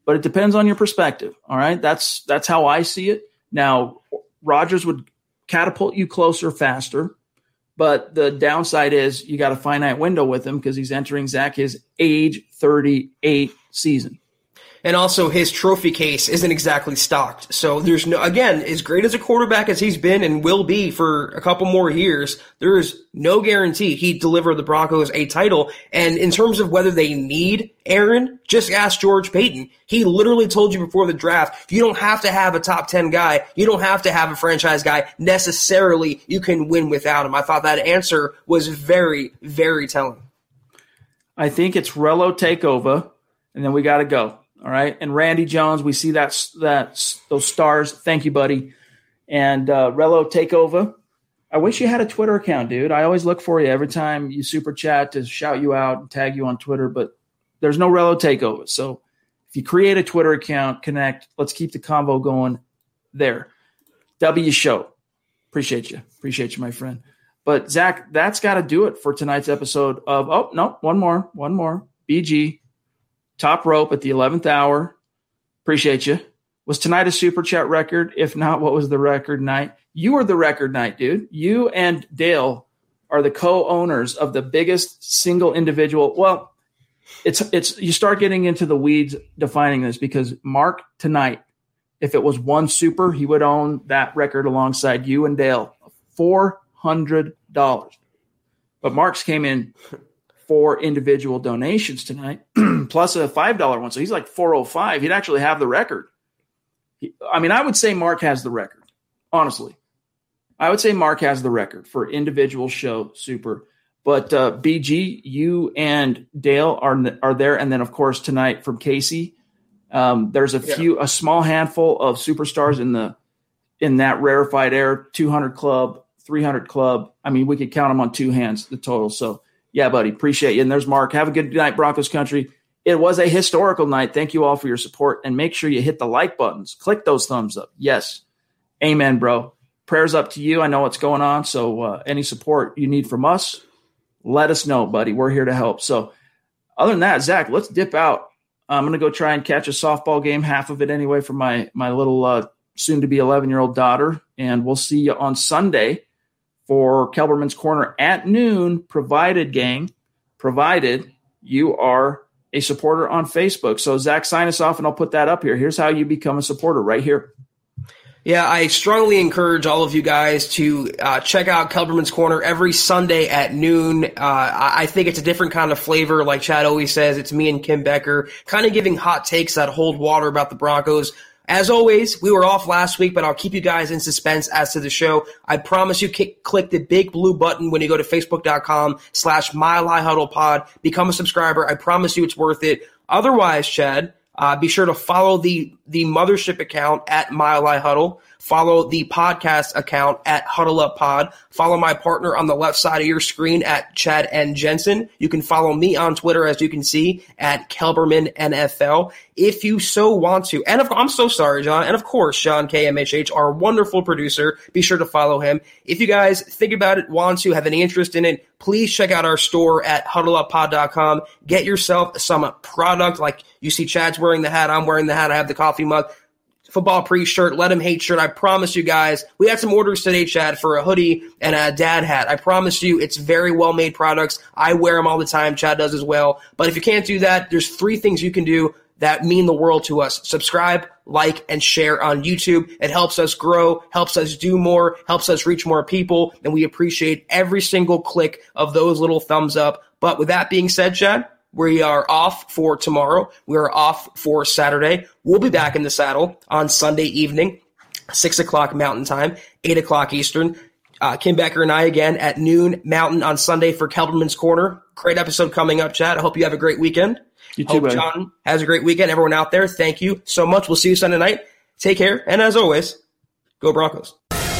But it depends on your perspective. All right. That's that's how I see it. Now, Rodgers would catapult you closer faster. But the downside is you got a finite window with him because he's entering Zach his age 38 season. And also, his trophy case isn't exactly stocked. So there's no, again, as great as a quarterback as he's been and will be for a couple more years, there is no guarantee he'd deliver the Broncos a title. And in terms of whether they need Aaron, just ask George Paton. He literally told you before the draft, you don't have to have a top 10 guy. You don't have to have a franchise guy necessarily. You can win without him. I thought that answer was very, very telling. I think it's Relo takeover, and then we got to go. All right. And Randy Jones, we see that that those stars. Thank you, buddy. And uh, Relo Takeover. I wish you had a Twitter account, dude. I always look for you every time you super chat to shout you out and tag you on Twitter, but there's no Relo Takeover. So if you create a Twitter account, connect. Let's keep the convo going there. W Show. Appreciate you. Appreciate you, my friend. But Zach, that's got to do it for tonight's episode of. Oh no, one more, one more. BG top rope at the 11th hour. Appreciate you. Was tonight a super chat record? If not, what was the record night? You were the record night, dude. You and Dale are the co-owners of the biggest single individual. Well, it's it's you start getting into the weeds defining this because Mark tonight, if it was one super, he would own that record alongside you and Dale. Four hundred dollars. But Mark's came in four individual donations tonight, plus a five dollar one. So he's like four oh five. He'd actually have the record. He, I mean, I would say Mark has the record. Honestly, I would say Mark has the record for individual show super. But uh, BG, you and Dale are are there, and then of course tonight from Casey. Um, there's a yeah. few, a small handful of superstars in the in that rarefied air 200 club, 300 club. I mean, we could count them on two hands the total. So yeah, buddy. Appreciate you. And there's Mark. Have a good night, Broncos country. It was a historical night. Thank you all for your support. And make sure you hit the like buttons. Click those thumbs up. Yes. Amen, bro. Prayers up to you. I know what's going on. So uh, any support you need from us, let us know, buddy. We're here to help. So other than that, Zach, let's dip out. I'm going to go try and catch a softball game, half of it anyway, for my my little uh, soon to be 11 year old daughter. And we'll see you on Sunday for Kelberman's Corner at noon, provided, gang, provided you are a supporter on Facebook. So, Zach, sign us off and I'll put that up here. Here's how you become a supporter right here. Yeah, I strongly encourage all of you guys to uh, check out Kelberman's Corner every Sunday at noon. Uh, I think it's a different kind of flavor. Like Chad always says, it's me and Kim Becker kind of giving hot takes that hold water about the Broncos. As always, we were off last week, but I'll keep you guys in suspense as to the show. I promise you, click the big blue button when you go to facebook.com slash high huddle pod. Become a subscriber. I promise you it's worth it. Otherwise, Chad, uh, be sure to follow the, the mothership account at high huddle. Follow the podcast account at Huddle Up Pod. Follow my partner on the left side of your screen at Chad N. Jensen. You can follow me on Twitter, as you can see, at Kelberman NFL. If you so want to. And of, I'm so sorry, John. And of course, Sean KMHH, our wonderful producer. Be sure to follow him. If you guys think about it, want to, have any interest in it, please check out our store at huddleuppod.com. Get yourself some product like you see Chad's wearing the hat. I'm wearing the hat. I have the coffee mug football pre shirt, let him hate shirt. I promise you guys, we had some orders today, Chad, for a hoodie and a dad hat. I promise you, it's very well made products. I wear them all the time. Chad does as well. But if you can't do that, there's three things you can do that mean the world to us. Subscribe, like, and share on YouTube. It helps us grow, helps us do more, helps us reach more people, and we appreciate every single click of those little thumbs up. But with that being said, Chad, we are off for tomorrow. We are off for Saturday. We'll be back in the saddle on Sunday evening, 6 o'clock Mountain Time, 8 o'clock Eastern. Uh, Kim Becker and I again at noon Mountain on Sunday for Kelberman's Corner. Great episode coming up, Chad. I hope you have a great weekend. You too, Hope buddy. John has a great weekend. Everyone out there, thank you so much. We'll see you Sunday night. Take care. And as always, go Broncos.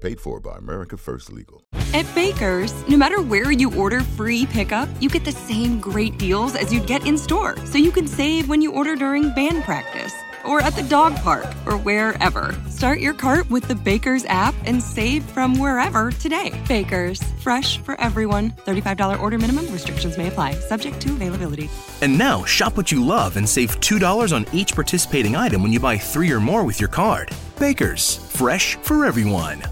Paid for by America First Legal. At Baker's, no matter where you order free pickup, you get the same great deals as you'd get in store. So you can save when you order during band practice or at the dog park or wherever. Start your cart with the Baker's app and save from wherever today. Baker's, fresh for everyone. $35 order minimum, restrictions may apply, subject to availability. And now, shop what you love and save $2 on each participating item when you buy three or more with your card. Baker's, fresh for everyone.